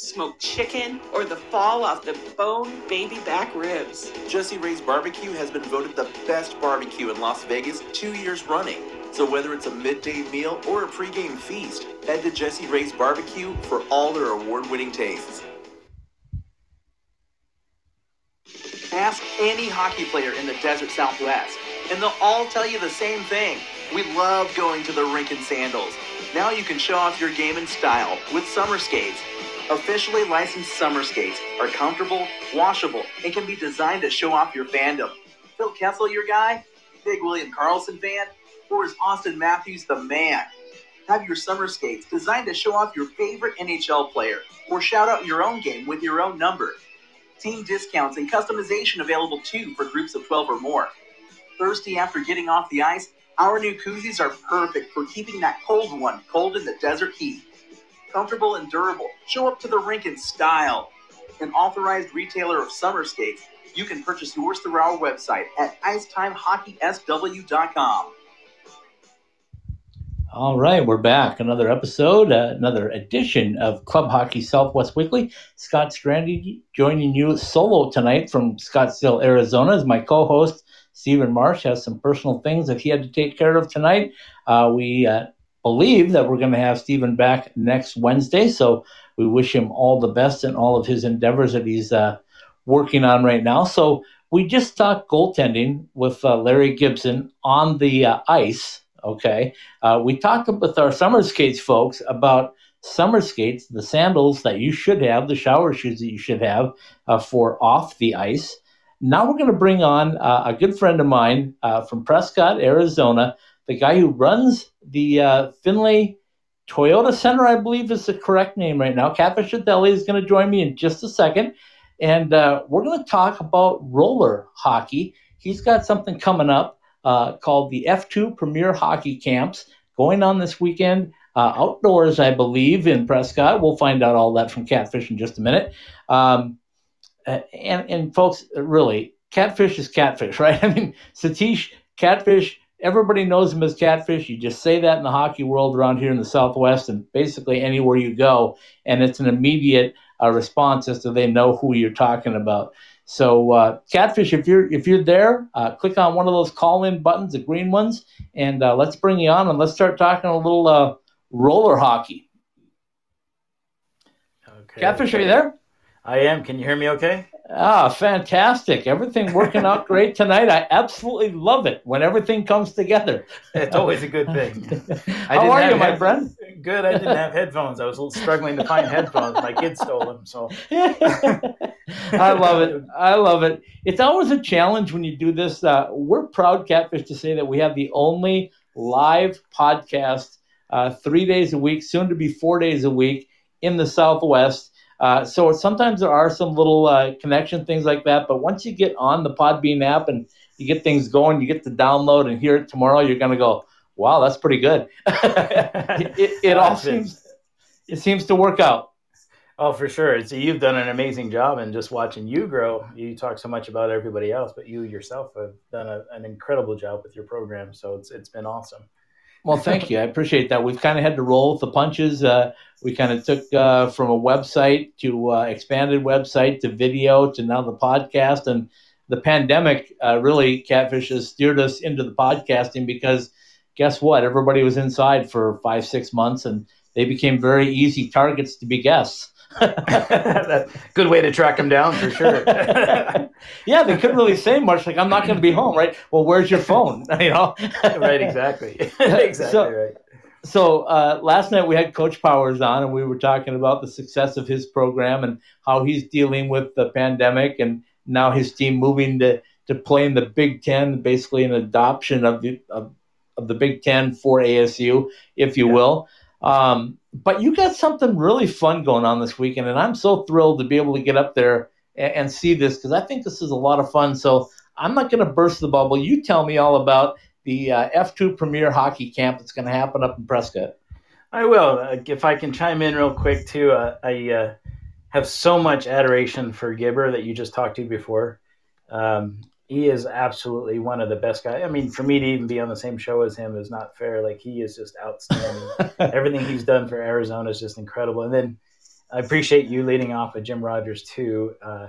smoked chicken, or the fall off the bone baby back ribs. Jessie Rae's Barbecue has been voted the best barbecue in Las Vegas two years running. So whether it's a midday meal or a pregame feast, head to Jessie Rae's Barbecue for all their award-winning tastes. Ask any hockey player in the desert Southwest, and they'll all tell you the same thing. We love going to the rink in sandals. Now you can show off your game in style with summer skates. Officially licensed summer skates are comfortable, washable, and can be designed to show off your fandom. Phil Kessel, your guy? Big William Karlsson fan? Or is Auston Matthews the man? Have your summer skates designed to show off your favorite NHL player or shout out your own game with your own number team discounts, and customization available too for groups of 12 or more. Thirsty after getting off the ice? Our new koozies are perfect for keeping that cold one cold in the desert heat. Comfortable and durable, show up to the rink in style. An authorized retailer of summer skates, you can purchase yours through our website at icetimehockeysw.com. All right, we're back. Another episode, uh, another edition of Club Hockey Southwest Weekly. Scott Strandy joining you solo tonight from Scottsdale, Arizona, as my co host. Stephen Marsh has some personal things that he had to take care of tonight. Uh, we uh, believe that we're going to have Stephen back next Wednesday, so we wish him all the best in all of his endeavors that he's uh, working on right now. So we just talked goaltending with uh, Larry Gibson on the uh, ice Okay. Uh, we talked with our summer skates folks about summer skates, the sandals that you should have, the shower shoes that you should have uh, for off the ice. Now we're going to bring on uh, a good friend of mine from Prescott, Arizona, the guy who runs the uh, Findlay Toyota Center, I believe is the correct name right now. Cat Fischitelli is going to join me in just a second. And uh, we're going to talk about roller hockey. He's got something coming up uh, called the F2 Premier Hockey Camps going on this weekend. Uh, outdoors, I believe, in Prescott. We'll find out all that from Catfish in just a minute. Um, and, and folks, really, catfish is catfish, right? I mean, Satish, catfish, everybody knows him as catfish. You just say that in the hockey world around here in the Southwest and basically anywhere you go, and it's an immediate uh, response as to they know who you're talking about. So, uh, Catfish, if you're if you're there, uh, click on one of those call in buttons, the green ones, and uh, let's bring you on and let's start talking a little uh, roller hockey. Okay. Catfish, are you there? I am. Can you hear me okay? Ah, fantastic. Everything working out great tonight. I absolutely love it when everything comes together. It's always a good thing. I How are you, my friend? Good. I didn't have headphones. I was struggling to find headphones. My kids stole them. So I love it. I love it. It's always a challenge when you do this. Uh, we're proud, Catfish, to say that we have the only live podcast uh, three days a week, soon to be four days a week in the Southwest. Uh, so sometimes there are some little uh, connection things like that, but once you get on the Podbean app and you get things going, you get to download and hear it tomorrow, you're going to go, "Wow, that's pretty good." it it, it all seems it seems to work out. Oh, for sure. It's you've done an amazing job, and just watching you grow. You talk so much about everybody else, but you yourself have done a, an incredible job with your program. So it's it's been awesome. Well, thank you. I appreciate that. We've kind of had to roll with the punches. Uh, we kind of took uh, from a website to uh, expanded website to video to now the podcast. And the pandemic uh, really, Catfish, has steered us into the podcasting because guess what? Everybody was inside for five, six months and they became very easy targets to be guests. That- Good way to track them down for sure. yeah, they couldn't really say much. Like, I'm not going to be home, right? Well, where's your phone? You know, right, exactly, exactly So- right. so uh, last night we had Coach Powers on, and we were talking about the success of his program and how he's dealing with the pandemic, and now his team moving to to play in the Big Ten, basically an adoption of the of, of the Big Ten for ASU, if you Yeah. will. Um, but you got something really fun going on this weekend, and I'm so thrilled to be able to get up there and, and see this because I think this is a lot of fun. So I'm not going to burst the bubble. You tell me all about the uh, F2 Premier Hockey Camp that's going to happen up in Prescott. I will. Uh, if I can chime in real quick too, uh, I uh, have so much adoration for Gibber that you just talked to before. Um, he is absolutely one of the best guys. I mean, for me to even be on the same show as him is not fair. Like he is just outstanding. Everything he's done for Arizona is just incredible. And then I appreciate you leading off with Jim Rogers too. Uh,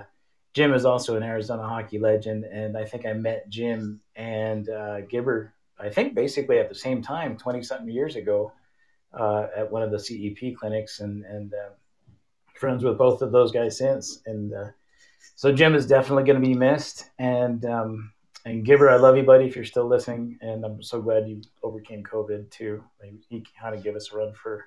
Jim is also an Arizona hockey legend, and I think I met Jim and uh, Gibber. I think basically at the same time, twenty something years ago, uh, at one of the CEP clinics, and and uh, friends with both of those guys since. And uh, so Jim is definitely going to be missed. And um, and Gibber, I love you, buddy. If you're still listening, and I'm so glad you overcame COVID too. Like, He kind of gave us a run for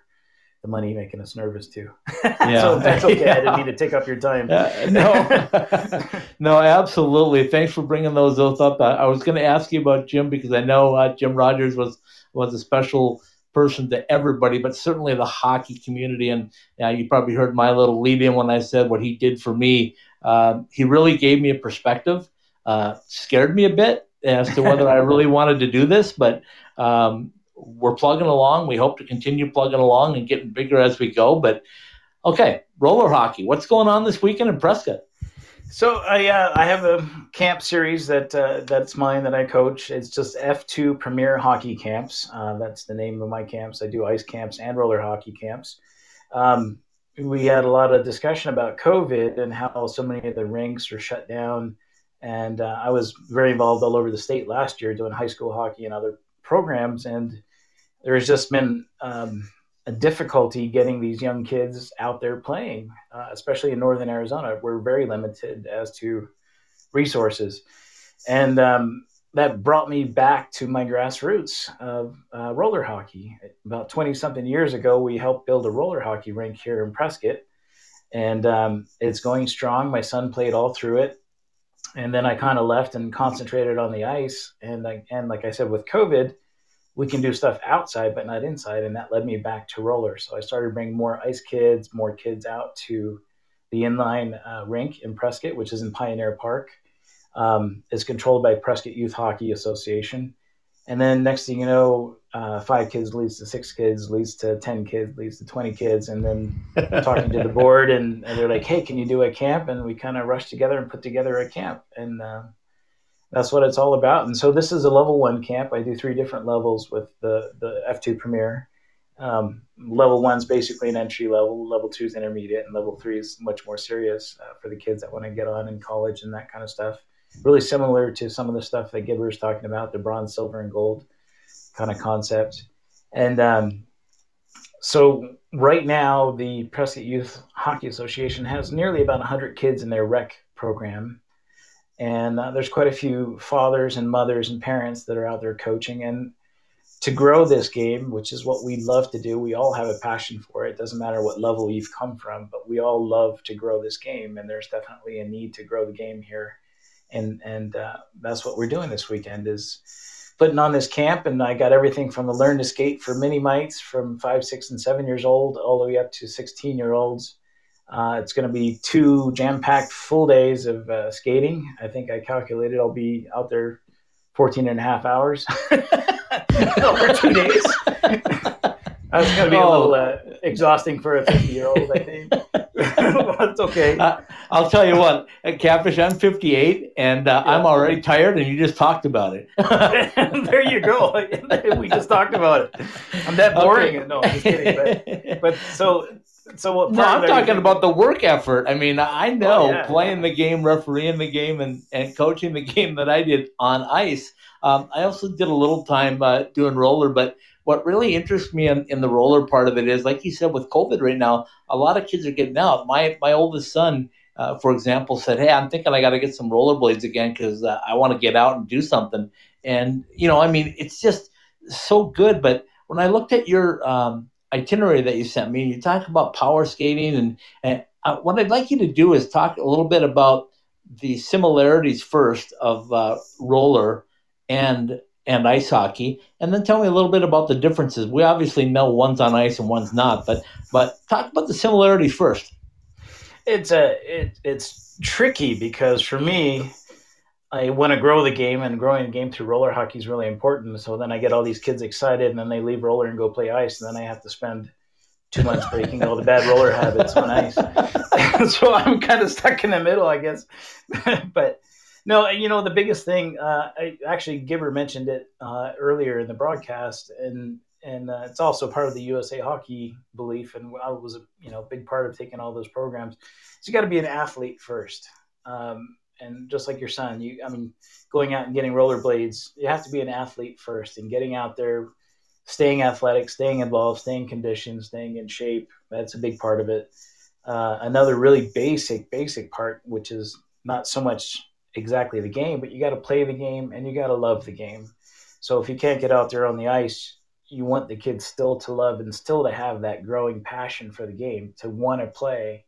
the money, making us nervous too. Yeah. so that's okay. I didn't Yeah. mean to take up your time. Uh, no, no, absolutely. Thanks for bringing those those up. I, I was going to ask you about Jim because I know uh, Jim Rogers was was a special person to everybody, but certainly the hockey community. And uh, you probably heard my little lead in when I said what he did for me. Uh, he really gave me a perspective. Uh, scared me a bit as to whether I really wanted to do this, but um, we're plugging along. We hope to continue plugging along and getting bigger as we go. But okay, roller hockey. What's going on this weekend in Prescott? So I uh, I have a camp series that uh, that's mine that I coach. It's just F2 Premier Hockey Camps. Uh, that's the name of my camps. I do ice camps and roller hockey camps. Um, we had a lot of discussion about COVID and how so many of the rinks are shut down. And uh, I was very involved all over the state last year doing high school hockey and other programs. And there's just been um, a difficulty getting these young kids out there playing, uh, especially in northern Arizona. We're very limited as to resources, and um, that brought me back to my grassroots of uh, roller hockey. About twenty something years ago, we helped build a roller hockey rink here in Prescott, and um, it's going strong. My son played all through it. And then I kind of left and concentrated on the ice. And, I, and like I said, with COVID, we can do stuff outside but not inside and that led me back to roller so i started bringing more ice kids more kids out to the inline uh, rink in prescott which is in pioneer park um, it's controlled by prescott youth hockey association and then next thing you know uh, five kids leads to six kids leads to 10 kids leads to 20 kids and then talking to the board and, and they're like hey can you do a camp and we kind of rushed together and put together a camp and uh, that's what it's all about. And so this is a level one camp. I do three different levels with the, the F2 Premier. Um, level one's basically an entry level, level two is intermediate, and level three is much more serious uh, for the kids that want to get on in college and that kind of stuff. Really similar to some of the stuff that Gibber is talking about, the bronze, silver, and gold kind of concept. And um, so right now, the Prescott Youth Hockey Association has nearly about 100 kids in their rec program. And uh, there's quite a few fathers and mothers and parents that are out there coaching. And to grow this game, which is what we love to do. We all have a passion for it. it. Doesn't matter what level you've come from, but we all love to grow this game, and there's definitely a need to grow the game here, and and uh, that's what we're doing this weekend is putting on this camp. And I got everything from the learn to skate for mini mites from five, six, and seven years old all the way up to 16 year olds. Uh, it's going to be two jam packed full days of uh, skating. I think I calculated I'll be out there 14 and a half hours. over two days. That's going to be a little uh, exhausting for a 50 year old, I think. That's okay. Uh, I'll tell you what, at Catfish, I'm 58 and uh, yeah. I'm already tired, and you just talked about it. there you go. we just talked about it. I'm that boring. Okay. No, I'm just kidding. But, but so so what no, I'm talking about the work effort. I mean, I know oh, yeah, playing yeah. the game, refereeing the game, and, and coaching the game that I did on ice. Um, I also did a little time uh, doing roller, but what really interests me in, in the roller part of it is, like you said, with COVID right now, a lot of kids are getting out. My my oldest son, uh, for example, said, "Hey, I'm thinking I got to get some rollerblades again because uh, I want to get out and do something." And you know, I mean, it's just so good. But when I looked at your um, itinerary that you sent me, you talk about power skating, and, and uh, what I'd like you to do is talk a little bit about the similarities first of uh, roller and and ice hockey, and then tell me a little bit about the differences. We obviously know one's on ice and one's not, but but talk about the similarities first. It's a it, it's tricky because for me, I want to grow the game, and growing the game through roller hockey is really important. So then I get all these kids excited, and then they leave roller and go play ice, and then I have to spend two months breaking all the bad roller habits on ice. so I'm kind of stuck in the middle, I guess. but no, you know the biggest thing. Uh, I, actually, Gibber mentioned it uh, earlier in the broadcast, and and uh, it's also part of the USA Hockey belief. And I was a you know big part of taking all those programs. So you got to be an athlete first, um, and just like your son, you I mean, going out and getting rollerblades, you have to be an athlete first, and getting out there, staying athletic, staying involved, staying conditioned, staying in shape. That's a big part of it. Uh, another really basic, basic part, which is not so much exactly the game, but you got to play the game and you got to love the game. So if you can't get out there on the ice, you want the kids still to love and still to have that growing passion for the game, to want to play.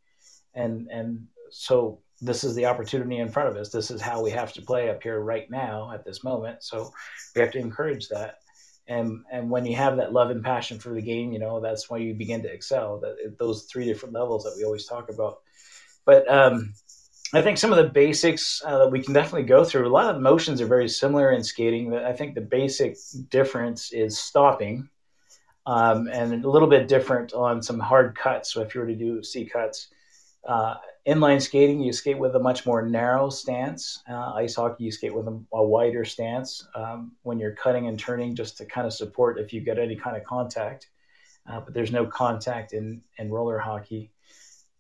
And and so this is the opportunity in front of us. This is how we have to play up here right now at this moment. So we have to encourage that. And and when you have that love and passion for the game, you know that's when you begin to excel. That those three different levels that we always talk about. But um, I think some of the basics uh, that we can definitely go through. A lot of motions are very similar in skating. I think the basic difference is stopping, um, and a little bit different on some hard cuts. So if you were to do C cuts, uh, inline skating you skate with a much more narrow stance. Uh, ice hockey you skate with a, a wider stance um, when you're cutting and turning, just to kind of support if you get any kind of contact. Uh, but there's no contact in in roller hockey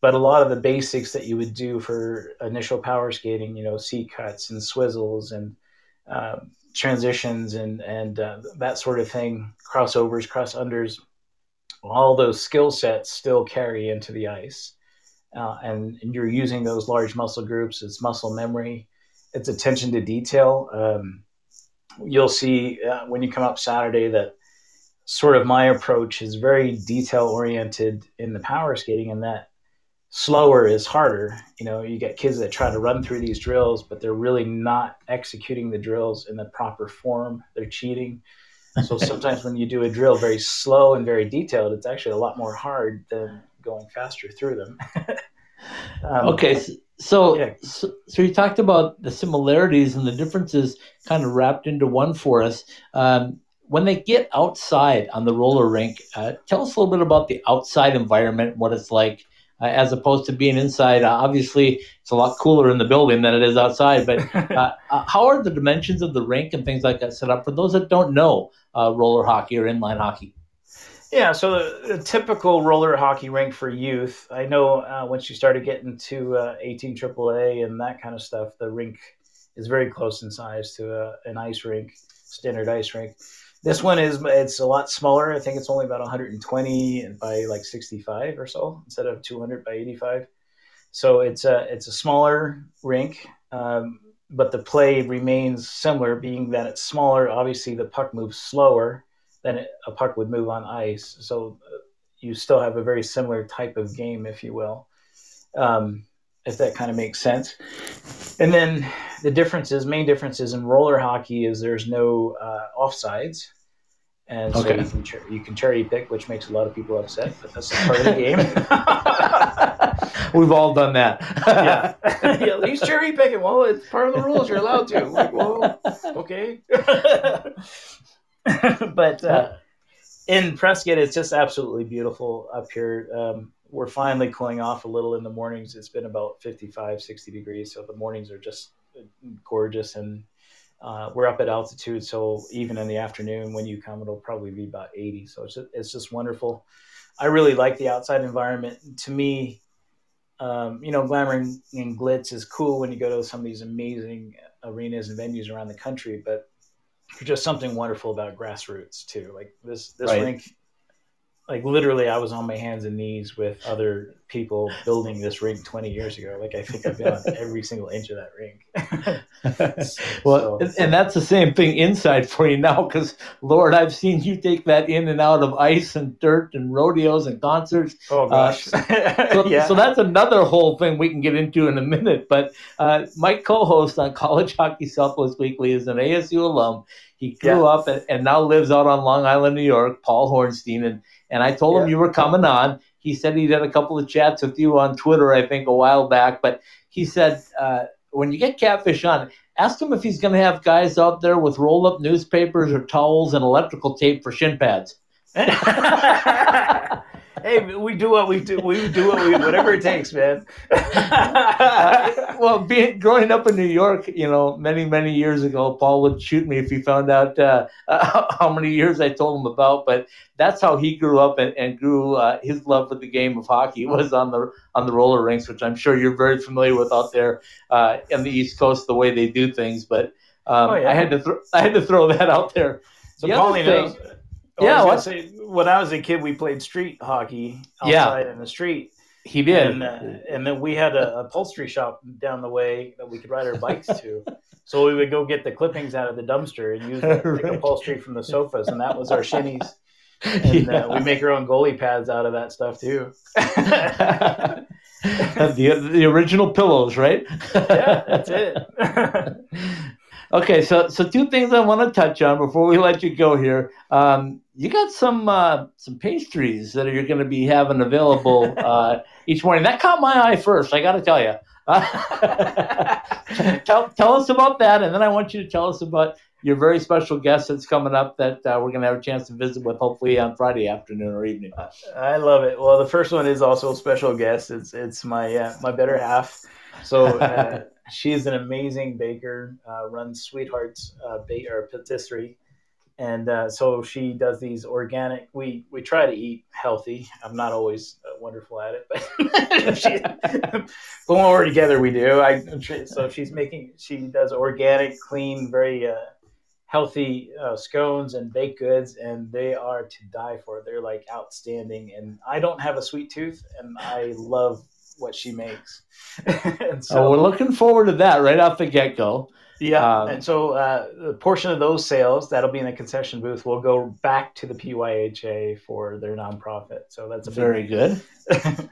but a lot of the basics that you would do for initial power skating, you know, C cuts and swizzles and uh, transitions and and uh, that sort of thing, crossovers, cross unders, all those skill sets still carry into the ice, uh, and, and, you're using those large muscle groups. It's muscle memory, it's attention to detail. Um, you'll see uh, when you come up Saturday that sort of my approach is very detail oriented in the power skating, and that slower is harder. You know, you get kids that try to run through these drills, but they're really not executing the drills in the proper form. They're cheating. So sometimes when you do a drill very slow and very detailed, it's actually a lot more hard than going faster through them. um, okay, so so, yeah. so, so you talked about the similarities and the differences kind of wrapped into one for us. Um, when they get outside on the roller rink, uh, tell us a little bit about the outside environment, what it's like uh, as opposed to being inside. Uh, obviously, it's a lot cooler in the building than it is outside. But uh, uh, how are the dimensions of the rink and things like that set up for those that don't know uh, roller hockey or inline hockey? Yeah, so the, the typical roller hockey rink for youth. I know uh, once you started getting to uh, 18 AAA and that kind of stuff, the rink is very close in size to an ice rink, standard ice rink. This one is it's a lot smaller. I think it's only about 120 by like 65 or so instead of 200 by 85. So it's a it's a smaller rink, um, but the play remains similar, being that it's smaller. Obviously, the puck moves slower than a puck would move on ice. So uh, you still have a very similar type of game, if you will. Um, if that kind of makes sense. And then the differences, main differences in roller hockey is there's no uh, offsides. And so Okay. you, can cher- you can cherry pick, which makes a lot of people upset, but that's part of the game. We've all done that. yeah. yeah, he's cherry picking. Well, it's part of the rules. You're allowed to. Like, well, okay. but uh, in Prescott, it's just absolutely beautiful up here. Um, we're finally cooling off a little in the mornings. It's been about 55, 60 degrees. So the mornings are just gorgeous. And uh, we're up at altitude. So even in the afternoon, when you come, it'll probably be about 80. So it's just, it's just wonderful. I really like the outside environment. To me, um, you know, glamour and, and glitz is cool when you go to some of these amazing arenas and venues around the country, but there's just something wonderful about grassroots too. Like this, this Right. rink, like literally, I was on my hands and knees with other people building this rink 20 years ago. Like I think I've been on every single inch of that rink. well, So- and- that's the same thing inside for you now, because Lord, I've seen you take that in and out of ice and dirt and rodeos and concerts. oh gosh, So, yeah. so that's another whole thing we can get into in a minute. But uh, my co-host on College Hockey Southwest Weekly is an ASU alum. He grew Yeah. up and, and now lives out on Long Island, New York. Paul Hornstein, and and I told him you were coming on. He said he'd had a couple of chats with you on Twitter, I think, a while back. But he said uh, when you get Catfish on, ask him if he's going to have guys out there with roll-up newspapers or towels and electrical tape for shin pads. hey, we do what we do. We do what we whatever it takes, man. Well, being growing up in New York, you know, many many years ago, Paul would shoot me if he found out uh, how many years I told him about. But that's how he grew up and, and grew uh, his love for the game of hockey was on the on the roller rinks, which I'm sure you're very familiar with out there uh, in the East Coast, the way they do things. But um, Oh, yeah. I had to thro- I had to throw that out there. So The Paulie thing- Yeah, I what? say, when I was a kid, we played street hockey Yeah. outside in the street, He did. and uh, and then we had a upholstery shop down the way that we could ride our bikes to. So we would go get the clippings out of the dumpster and use the, upholstery from the sofas, and that was our shinies. And uh, we make our own goalie pads out of that stuff too. the the original pillows, right? yeah, that's it. Okay, so so two things I want to touch on before we let you go here. Um, you got some uh, some pastries that you're going to be having available uh, each morning. That caught my eye first. I got to tell you. tell tell us about that, and then I want you to tell us about your very special guest that's coming up that uh, we're going to have a chance to visit with, hopefully on Friday afternoon or evening. I love it. Well, the first one is also a special guest. It's it's my uh, my better half. So uh, she's an amazing baker. Uh, runs Sweethearts uh, or patisserie, and uh, so she does these organic. We we try to eat healthy. I'm not always uh, wonderful at it, but she, but when we're together, we do. I so she's making. She does organic, clean, very. Uh, healthy uh, scones and baked goods, and they are to die for. They're like outstanding. And I don't have a sweet tooth, and I love what she makes. and So we're looking forward to that right off the get go. yeah, um, and so uh, a portion of those sales that'll be in the concession booth will go back to the PYHA for their nonprofit. So that's Very good.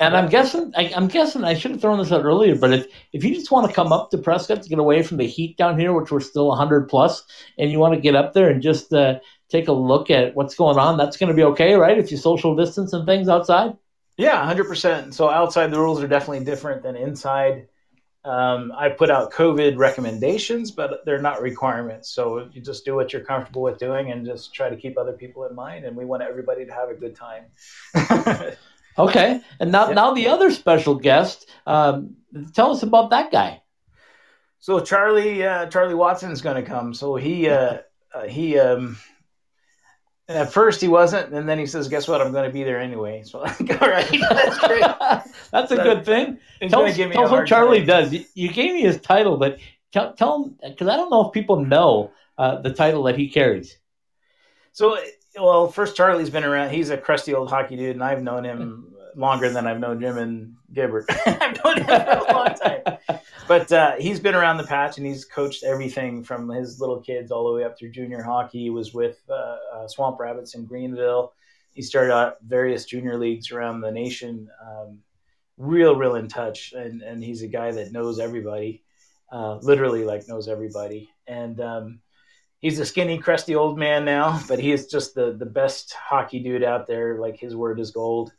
And I'm guessing, I, I'm guessing, I should have thrown this out earlier, but if, if you just want to come up to Prescott to get away from the heat down here, which we're still 100 plus, and you want to get up there and just uh, take a look at what's going on, that's going to be okay, right? If you social distance and things outside. Yeah, hundred percent. So outside the rules are definitely different than inside. Um, I put out COVID recommendations, but they're not requirements. So you just do what you're comfortable with doing, and just try to keep other people in mind. And we want everybody to have a good time. Okay. And now, Yeah. now the other special guest, um, tell us about that guy. so Charlie, uh, Charlie Watson's going to come. So he, uh, uh, he, um, at first he wasn't, and then he says, "Guess what? I'm going to be there anyway." So like, all right, that's great. That's a good thing. He's Tell gonna us, give me tell us what Charlie time. does. You, you gave me his title, but tell, tell him because I don't know if people know uh, the title that he carries. So, well, first Charlie's been around. He's a crusty old hockey dude, and I've known him longer than I've known Jim and Gibbert. I've known him for a long time. But uh, he's been around the patch, and he's coached everything from his little kids all the way up through junior hockey. He was with uh, uh, Swamp Rabbits in Greenville. He started out various junior leagues around the nation. Um, real, real in touch, and and he's a guy that knows everybody, uh, literally like knows everybody, and. Um, he's a skinny, crusty old man now, but he is just the the best hockey dude out there. Like his word is gold,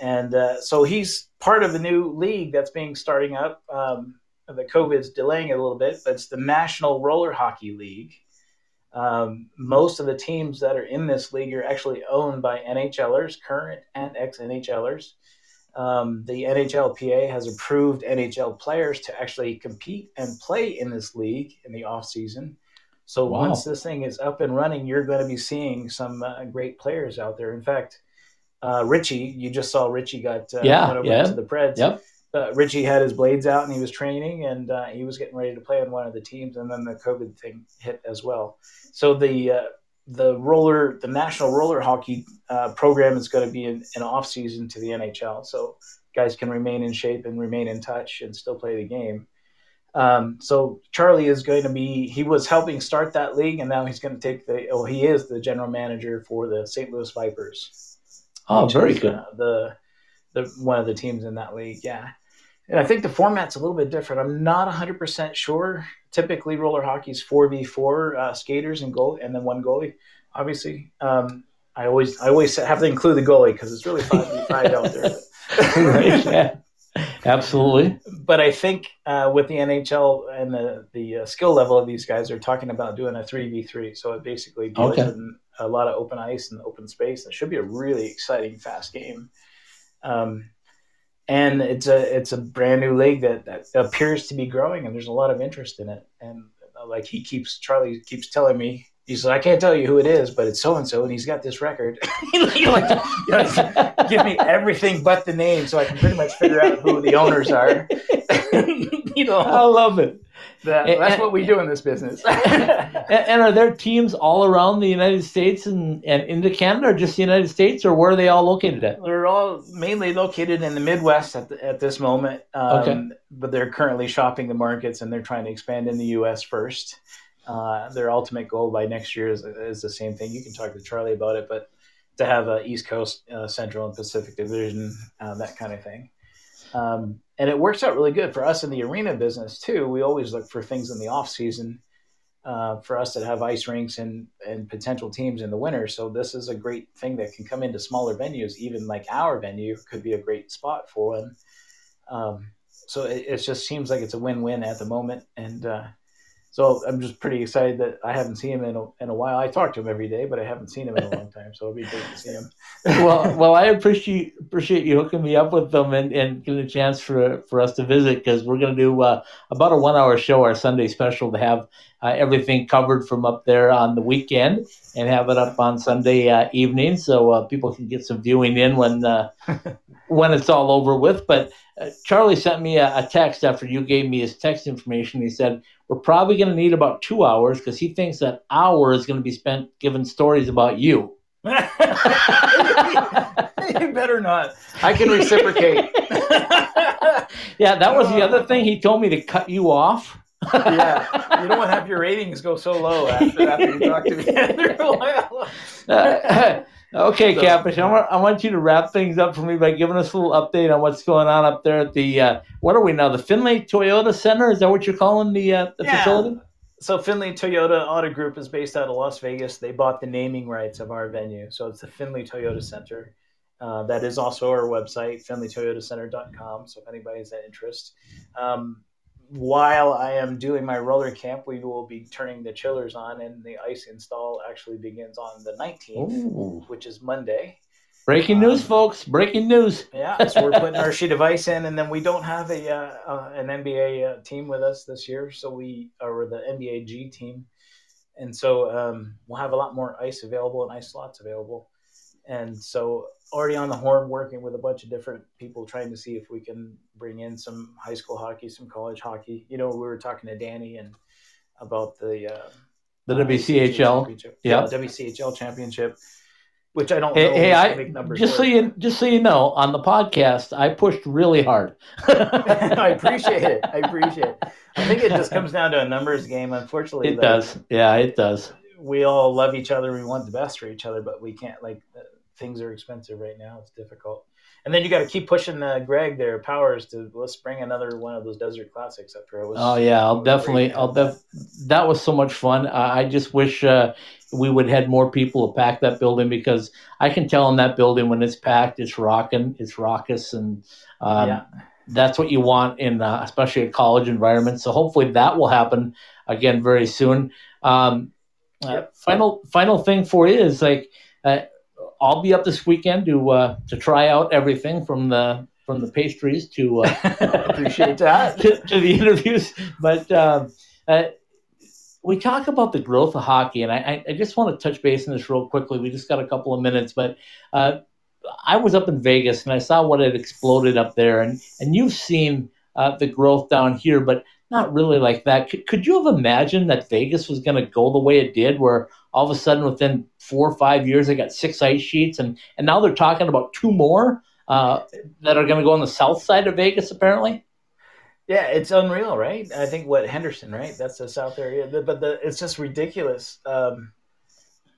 and uh, so he's part of a new league that's being starting up. Um, the COVID's delaying it a little bit, but it's the National Roller Hockey League. Um, most of the teams that are in this league are actually owned by NHLers, current and ex NHLers. Um, the NHLPA has approved NHL players to actually compete and play in this league in the off season. So Wow. once this thing is up and running, you're going to be seeing some uh, great players out there. In fact, uh, Richie, you just saw Richie got uh, Yeah, went over yeah. to the Preds. Yep. Uh, Richie had his blades out and he was training and uh, he was getting ready to play on one of the teams, and then the COVID thing hit as well. So the uh, the roller, the national roller hockey uh, program is going to be in an off season to the NHL, so guys can remain in shape and remain in touch and still play the game. Um, so Charlie is going to be. He was helping start that league, and now he's going to take the. Oh, he is the general manager for the St. Louis Vipers. Oh, very is, good. uh, the the one of the teams in that league, yeah. And I think the format's a little bit different. I'm not 100% sure. Typically, roller hockey is 4v4 uh, skaters and goal, and then one goalie. Obviously, um, I always I always have to include the goalie because it's really 5v5 out there. Right, yeah. Absolutely. but I think uh, with the NHL and the the uh, skill level of these guys, they're talking about doing a three v three. So it basically deals Okay. in a lot of open ice and open space. It should be a really exciting, fast game. Um, and it's a it's a brand new league that, that appears to be growing, and there's a lot of interest in it. And uh, like he keeps Charlie keeps telling me. He says, "I can't tell you who it is, but it's so and so, and he's got this record." like, you know, give me everything but the name, so I can pretty much figure out who the owners are. you know, I love it. That, And- that's what we do in this business. And, and are there teams all around the United States and, and into Canada, or just the United States, or where are they all located at? they're all mainly located in the Midwest at, the, at this moment, um, Okay. but they're currently shopping the markets and they're trying to expand in the U.S. first. Uh, their ultimate goal by next year is, is the same thing. You can talk to Charlie about it, but to have a East Coast, uh, Central, and Pacific division, uh, that kind of thing. Um, and it works out really good for us in the arena business too. We always look for things in the off season uh, for us that have ice rinks and and potential teams in the winter. So this is a great thing that can come into smaller venues. Even like our venue could be a great spot for one. Um, so it, it just seems like it's a win-win at the moment, and uh, so I'm just pretty excited that I haven't seen him in a, in a while. I talk to him every day, but I haven't seen him in a long time. So it'll be great to see him. well, well, I appreciate appreciate you hooking me up with them and, and giving a chance for for us to visit because we're going to do uh, about a one hour show, our Sunday special, to have uh, everything covered from up there on the weekend and have it up on Sunday uh, evening, so uh, people can get some viewing in when uh, when it's all over with. But uh, Charlie sent me a, a text after you gave me his text information. He said we're probably going to need about two hours because he thinks that hour is going to be spent giving stories about you. you better not. I can reciprocate. Yeah, that was the other thing. He told me to cut you off. Yeah, you don't want to have your ratings go so low after, after you talk to me after a while. Uh, okay, So- Catfish, I want, I want you to wrap things up for me by giving us a little update on what's going on up there at the, uh, what are we now, the Findlay Toyota Center? Is that what you're calling the, uh, the Yeah. facility? So Findlay Toyota Auto Group is based out of Las Vegas. They bought the naming rights of our venue, so it's the Findlay Toyota Center. Uh, that is also our website, findlaytoyotacenter.com. So if anybody has that interest, um, while I am doing my roller camp, we will be turning the chillers on, and the ice install actually begins on the 19th, Ooh. which is Monday. Breaking news, Um, folks. Breaking news. Yeah, so we're putting our sheet of ice in, and then we don't have a uh, uh, an NBA uh, team with us this year, so we are the NBA G team. and so um, we'll have a lot more ice available and ice slots available. And so already on the horn, working with a bunch of different people, trying to see if we can bring in some high school hockey, some college hockey. You know, we were talking to Danny and about the uh, the WCHL, yeah, yeah, WCHL championship which I don't. Hey, hey I just so you just so you know, on the podcast, I pushed really hard. I appreciate it. I appreciate it. I think it just comes down to a numbers game. Unfortunately, it like, does. Yeah, it does. We all love each other. We want the best for each other, but we can't. Like things are expensive right now. It's difficult. And then you got to keep pushing uh, Greg their powers to let's bring another one of those desert classics up here. Was, oh yeah, I'll definitely. I'll def- That was so much fun. I just wish uh, we would had more people to pack that building because I can tell in that building when it's packed, it's rocking, it's raucous, and um, yeah. that's what you want in uh, especially a college environment. So hopefully that will happen again very soon. Um, yep. final final thing for you is like uh, I'll be up this weekend to uh, to try out everything from the from the pastries to uh, appreciate that to, to, the interviews, but. Um, we talk about the growth of hockey, and I, I just want to touch base on this real quickly. We just got a couple of minutes, but uh, I was up in Vegas and I saw what had exploded up there, and and you've seen uh, the growth down here, but not really like that. Could, could you have imagined that Vegas was going to go the way it did, where all of a sudden within four or five years they got six ice sheets, and and now they're talking about two more uh, that are going to go on the south side of Vegas, apparently. Yeah, it's unreal, right? I think what Henderson, right? That's the South area, but the, it's just ridiculous. Um,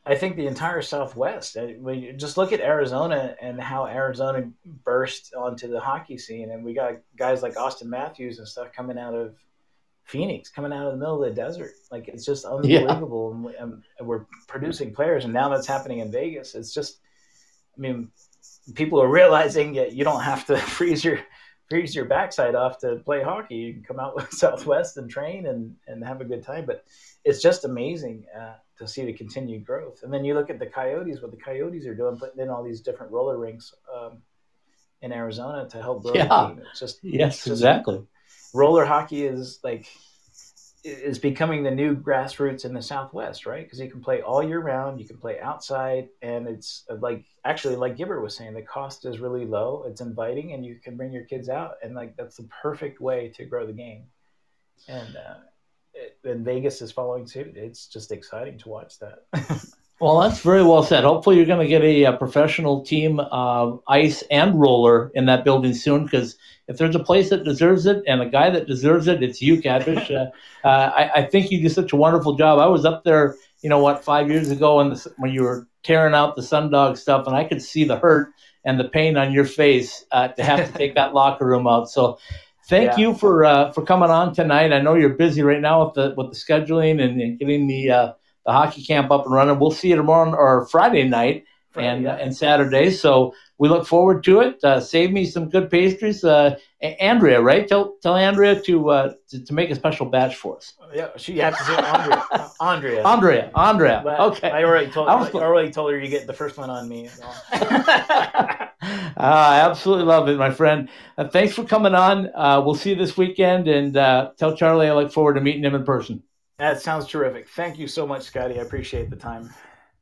I think the entire Southwest. When you just look at Arizona and how Arizona burst onto the hockey scene, and we got guys like Auston Matthews and stuff coming out of Phoenix, coming out of the middle of the desert. Like it's just unbelievable, yeah. and, we, um, and we're producing players, and now that's happening in Vegas. It's just, I mean, people are realizing that you don't have to freeze your freeze your backside off to play hockey. You can come out with Southwest and train and, and have a good time. But it's just amazing uh, to see the continued growth. And then you look at the Coyotes, what the Coyotes are doing, putting in all these different roller rinks um, in Arizona to help grow yeah. the game. It's just yes, it's just, exactly. Roller hockey is like is becoming the new grassroots in the Southwest, right? Because you can play all year round, you can play outside, and it's uh, like actually, like Gibber was saying, the cost is really low. It's inviting, and you can bring your kids out, and like that's the perfect way to grow the game. And uh, it, and Vegas is following suit. It's just exciting to watch that. Well, that's very well said. Hopefully, you're going to get a, a professional team, uh, ice and roller, in that building soon. Because if there's a place that deserves it and a guy that deserves it, it's you, Catfish. uh, uh, I, I, think you do such a wonderful job. I was up there, you know what, five years ago, when, the, when you were tearing out the Sundog stuff, and I could see the hurt and the pain on your face uh, to have to take that locker room out. So. Thank yeah. you for uh, for coming on tonight. I know you're busy right now with the with the scheduling and, and getting the uh, the hockey camp up and running. We'll see you tomorrow or Friday night Friday, and yeah. and Saturday. So we look forward to it. Uh, save me some good pastries, uh, Andrea. Right? Tell tell Andrea to, uh, to, to make a special batch for us. Yeah, she has to say Andrea. Andrea. Andrea. Andrea. But okay. I already told. I, was, I already told her you get the first one on me. I absolutely love it, my friend. Uh, thanks for coming on. Uh, we'll see you this weekend, and uh, tell Charlie I look forward to meeting him in person. That sounds terrific. Thank you so much, Scotty. I appreciate the time.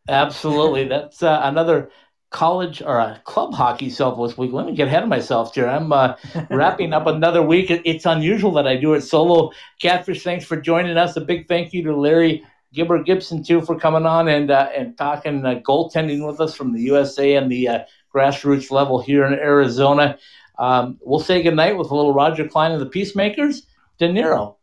Absolutely. That's uh, another college or a club hockey Southwest week. Let me get ahead of myself here. I'm uh, wrapping up another week. It's unusual that I do it solo. Catfish, thanks for joining us. A big thank you to Larry Gibber Gibson too for coming on and uh, and talking uh, goaltending with us from the USA and the uh, grassroots level here in Arizona. Um, we'll say goodnight with a little Roger Clyne of the Peacemakers. De Niro.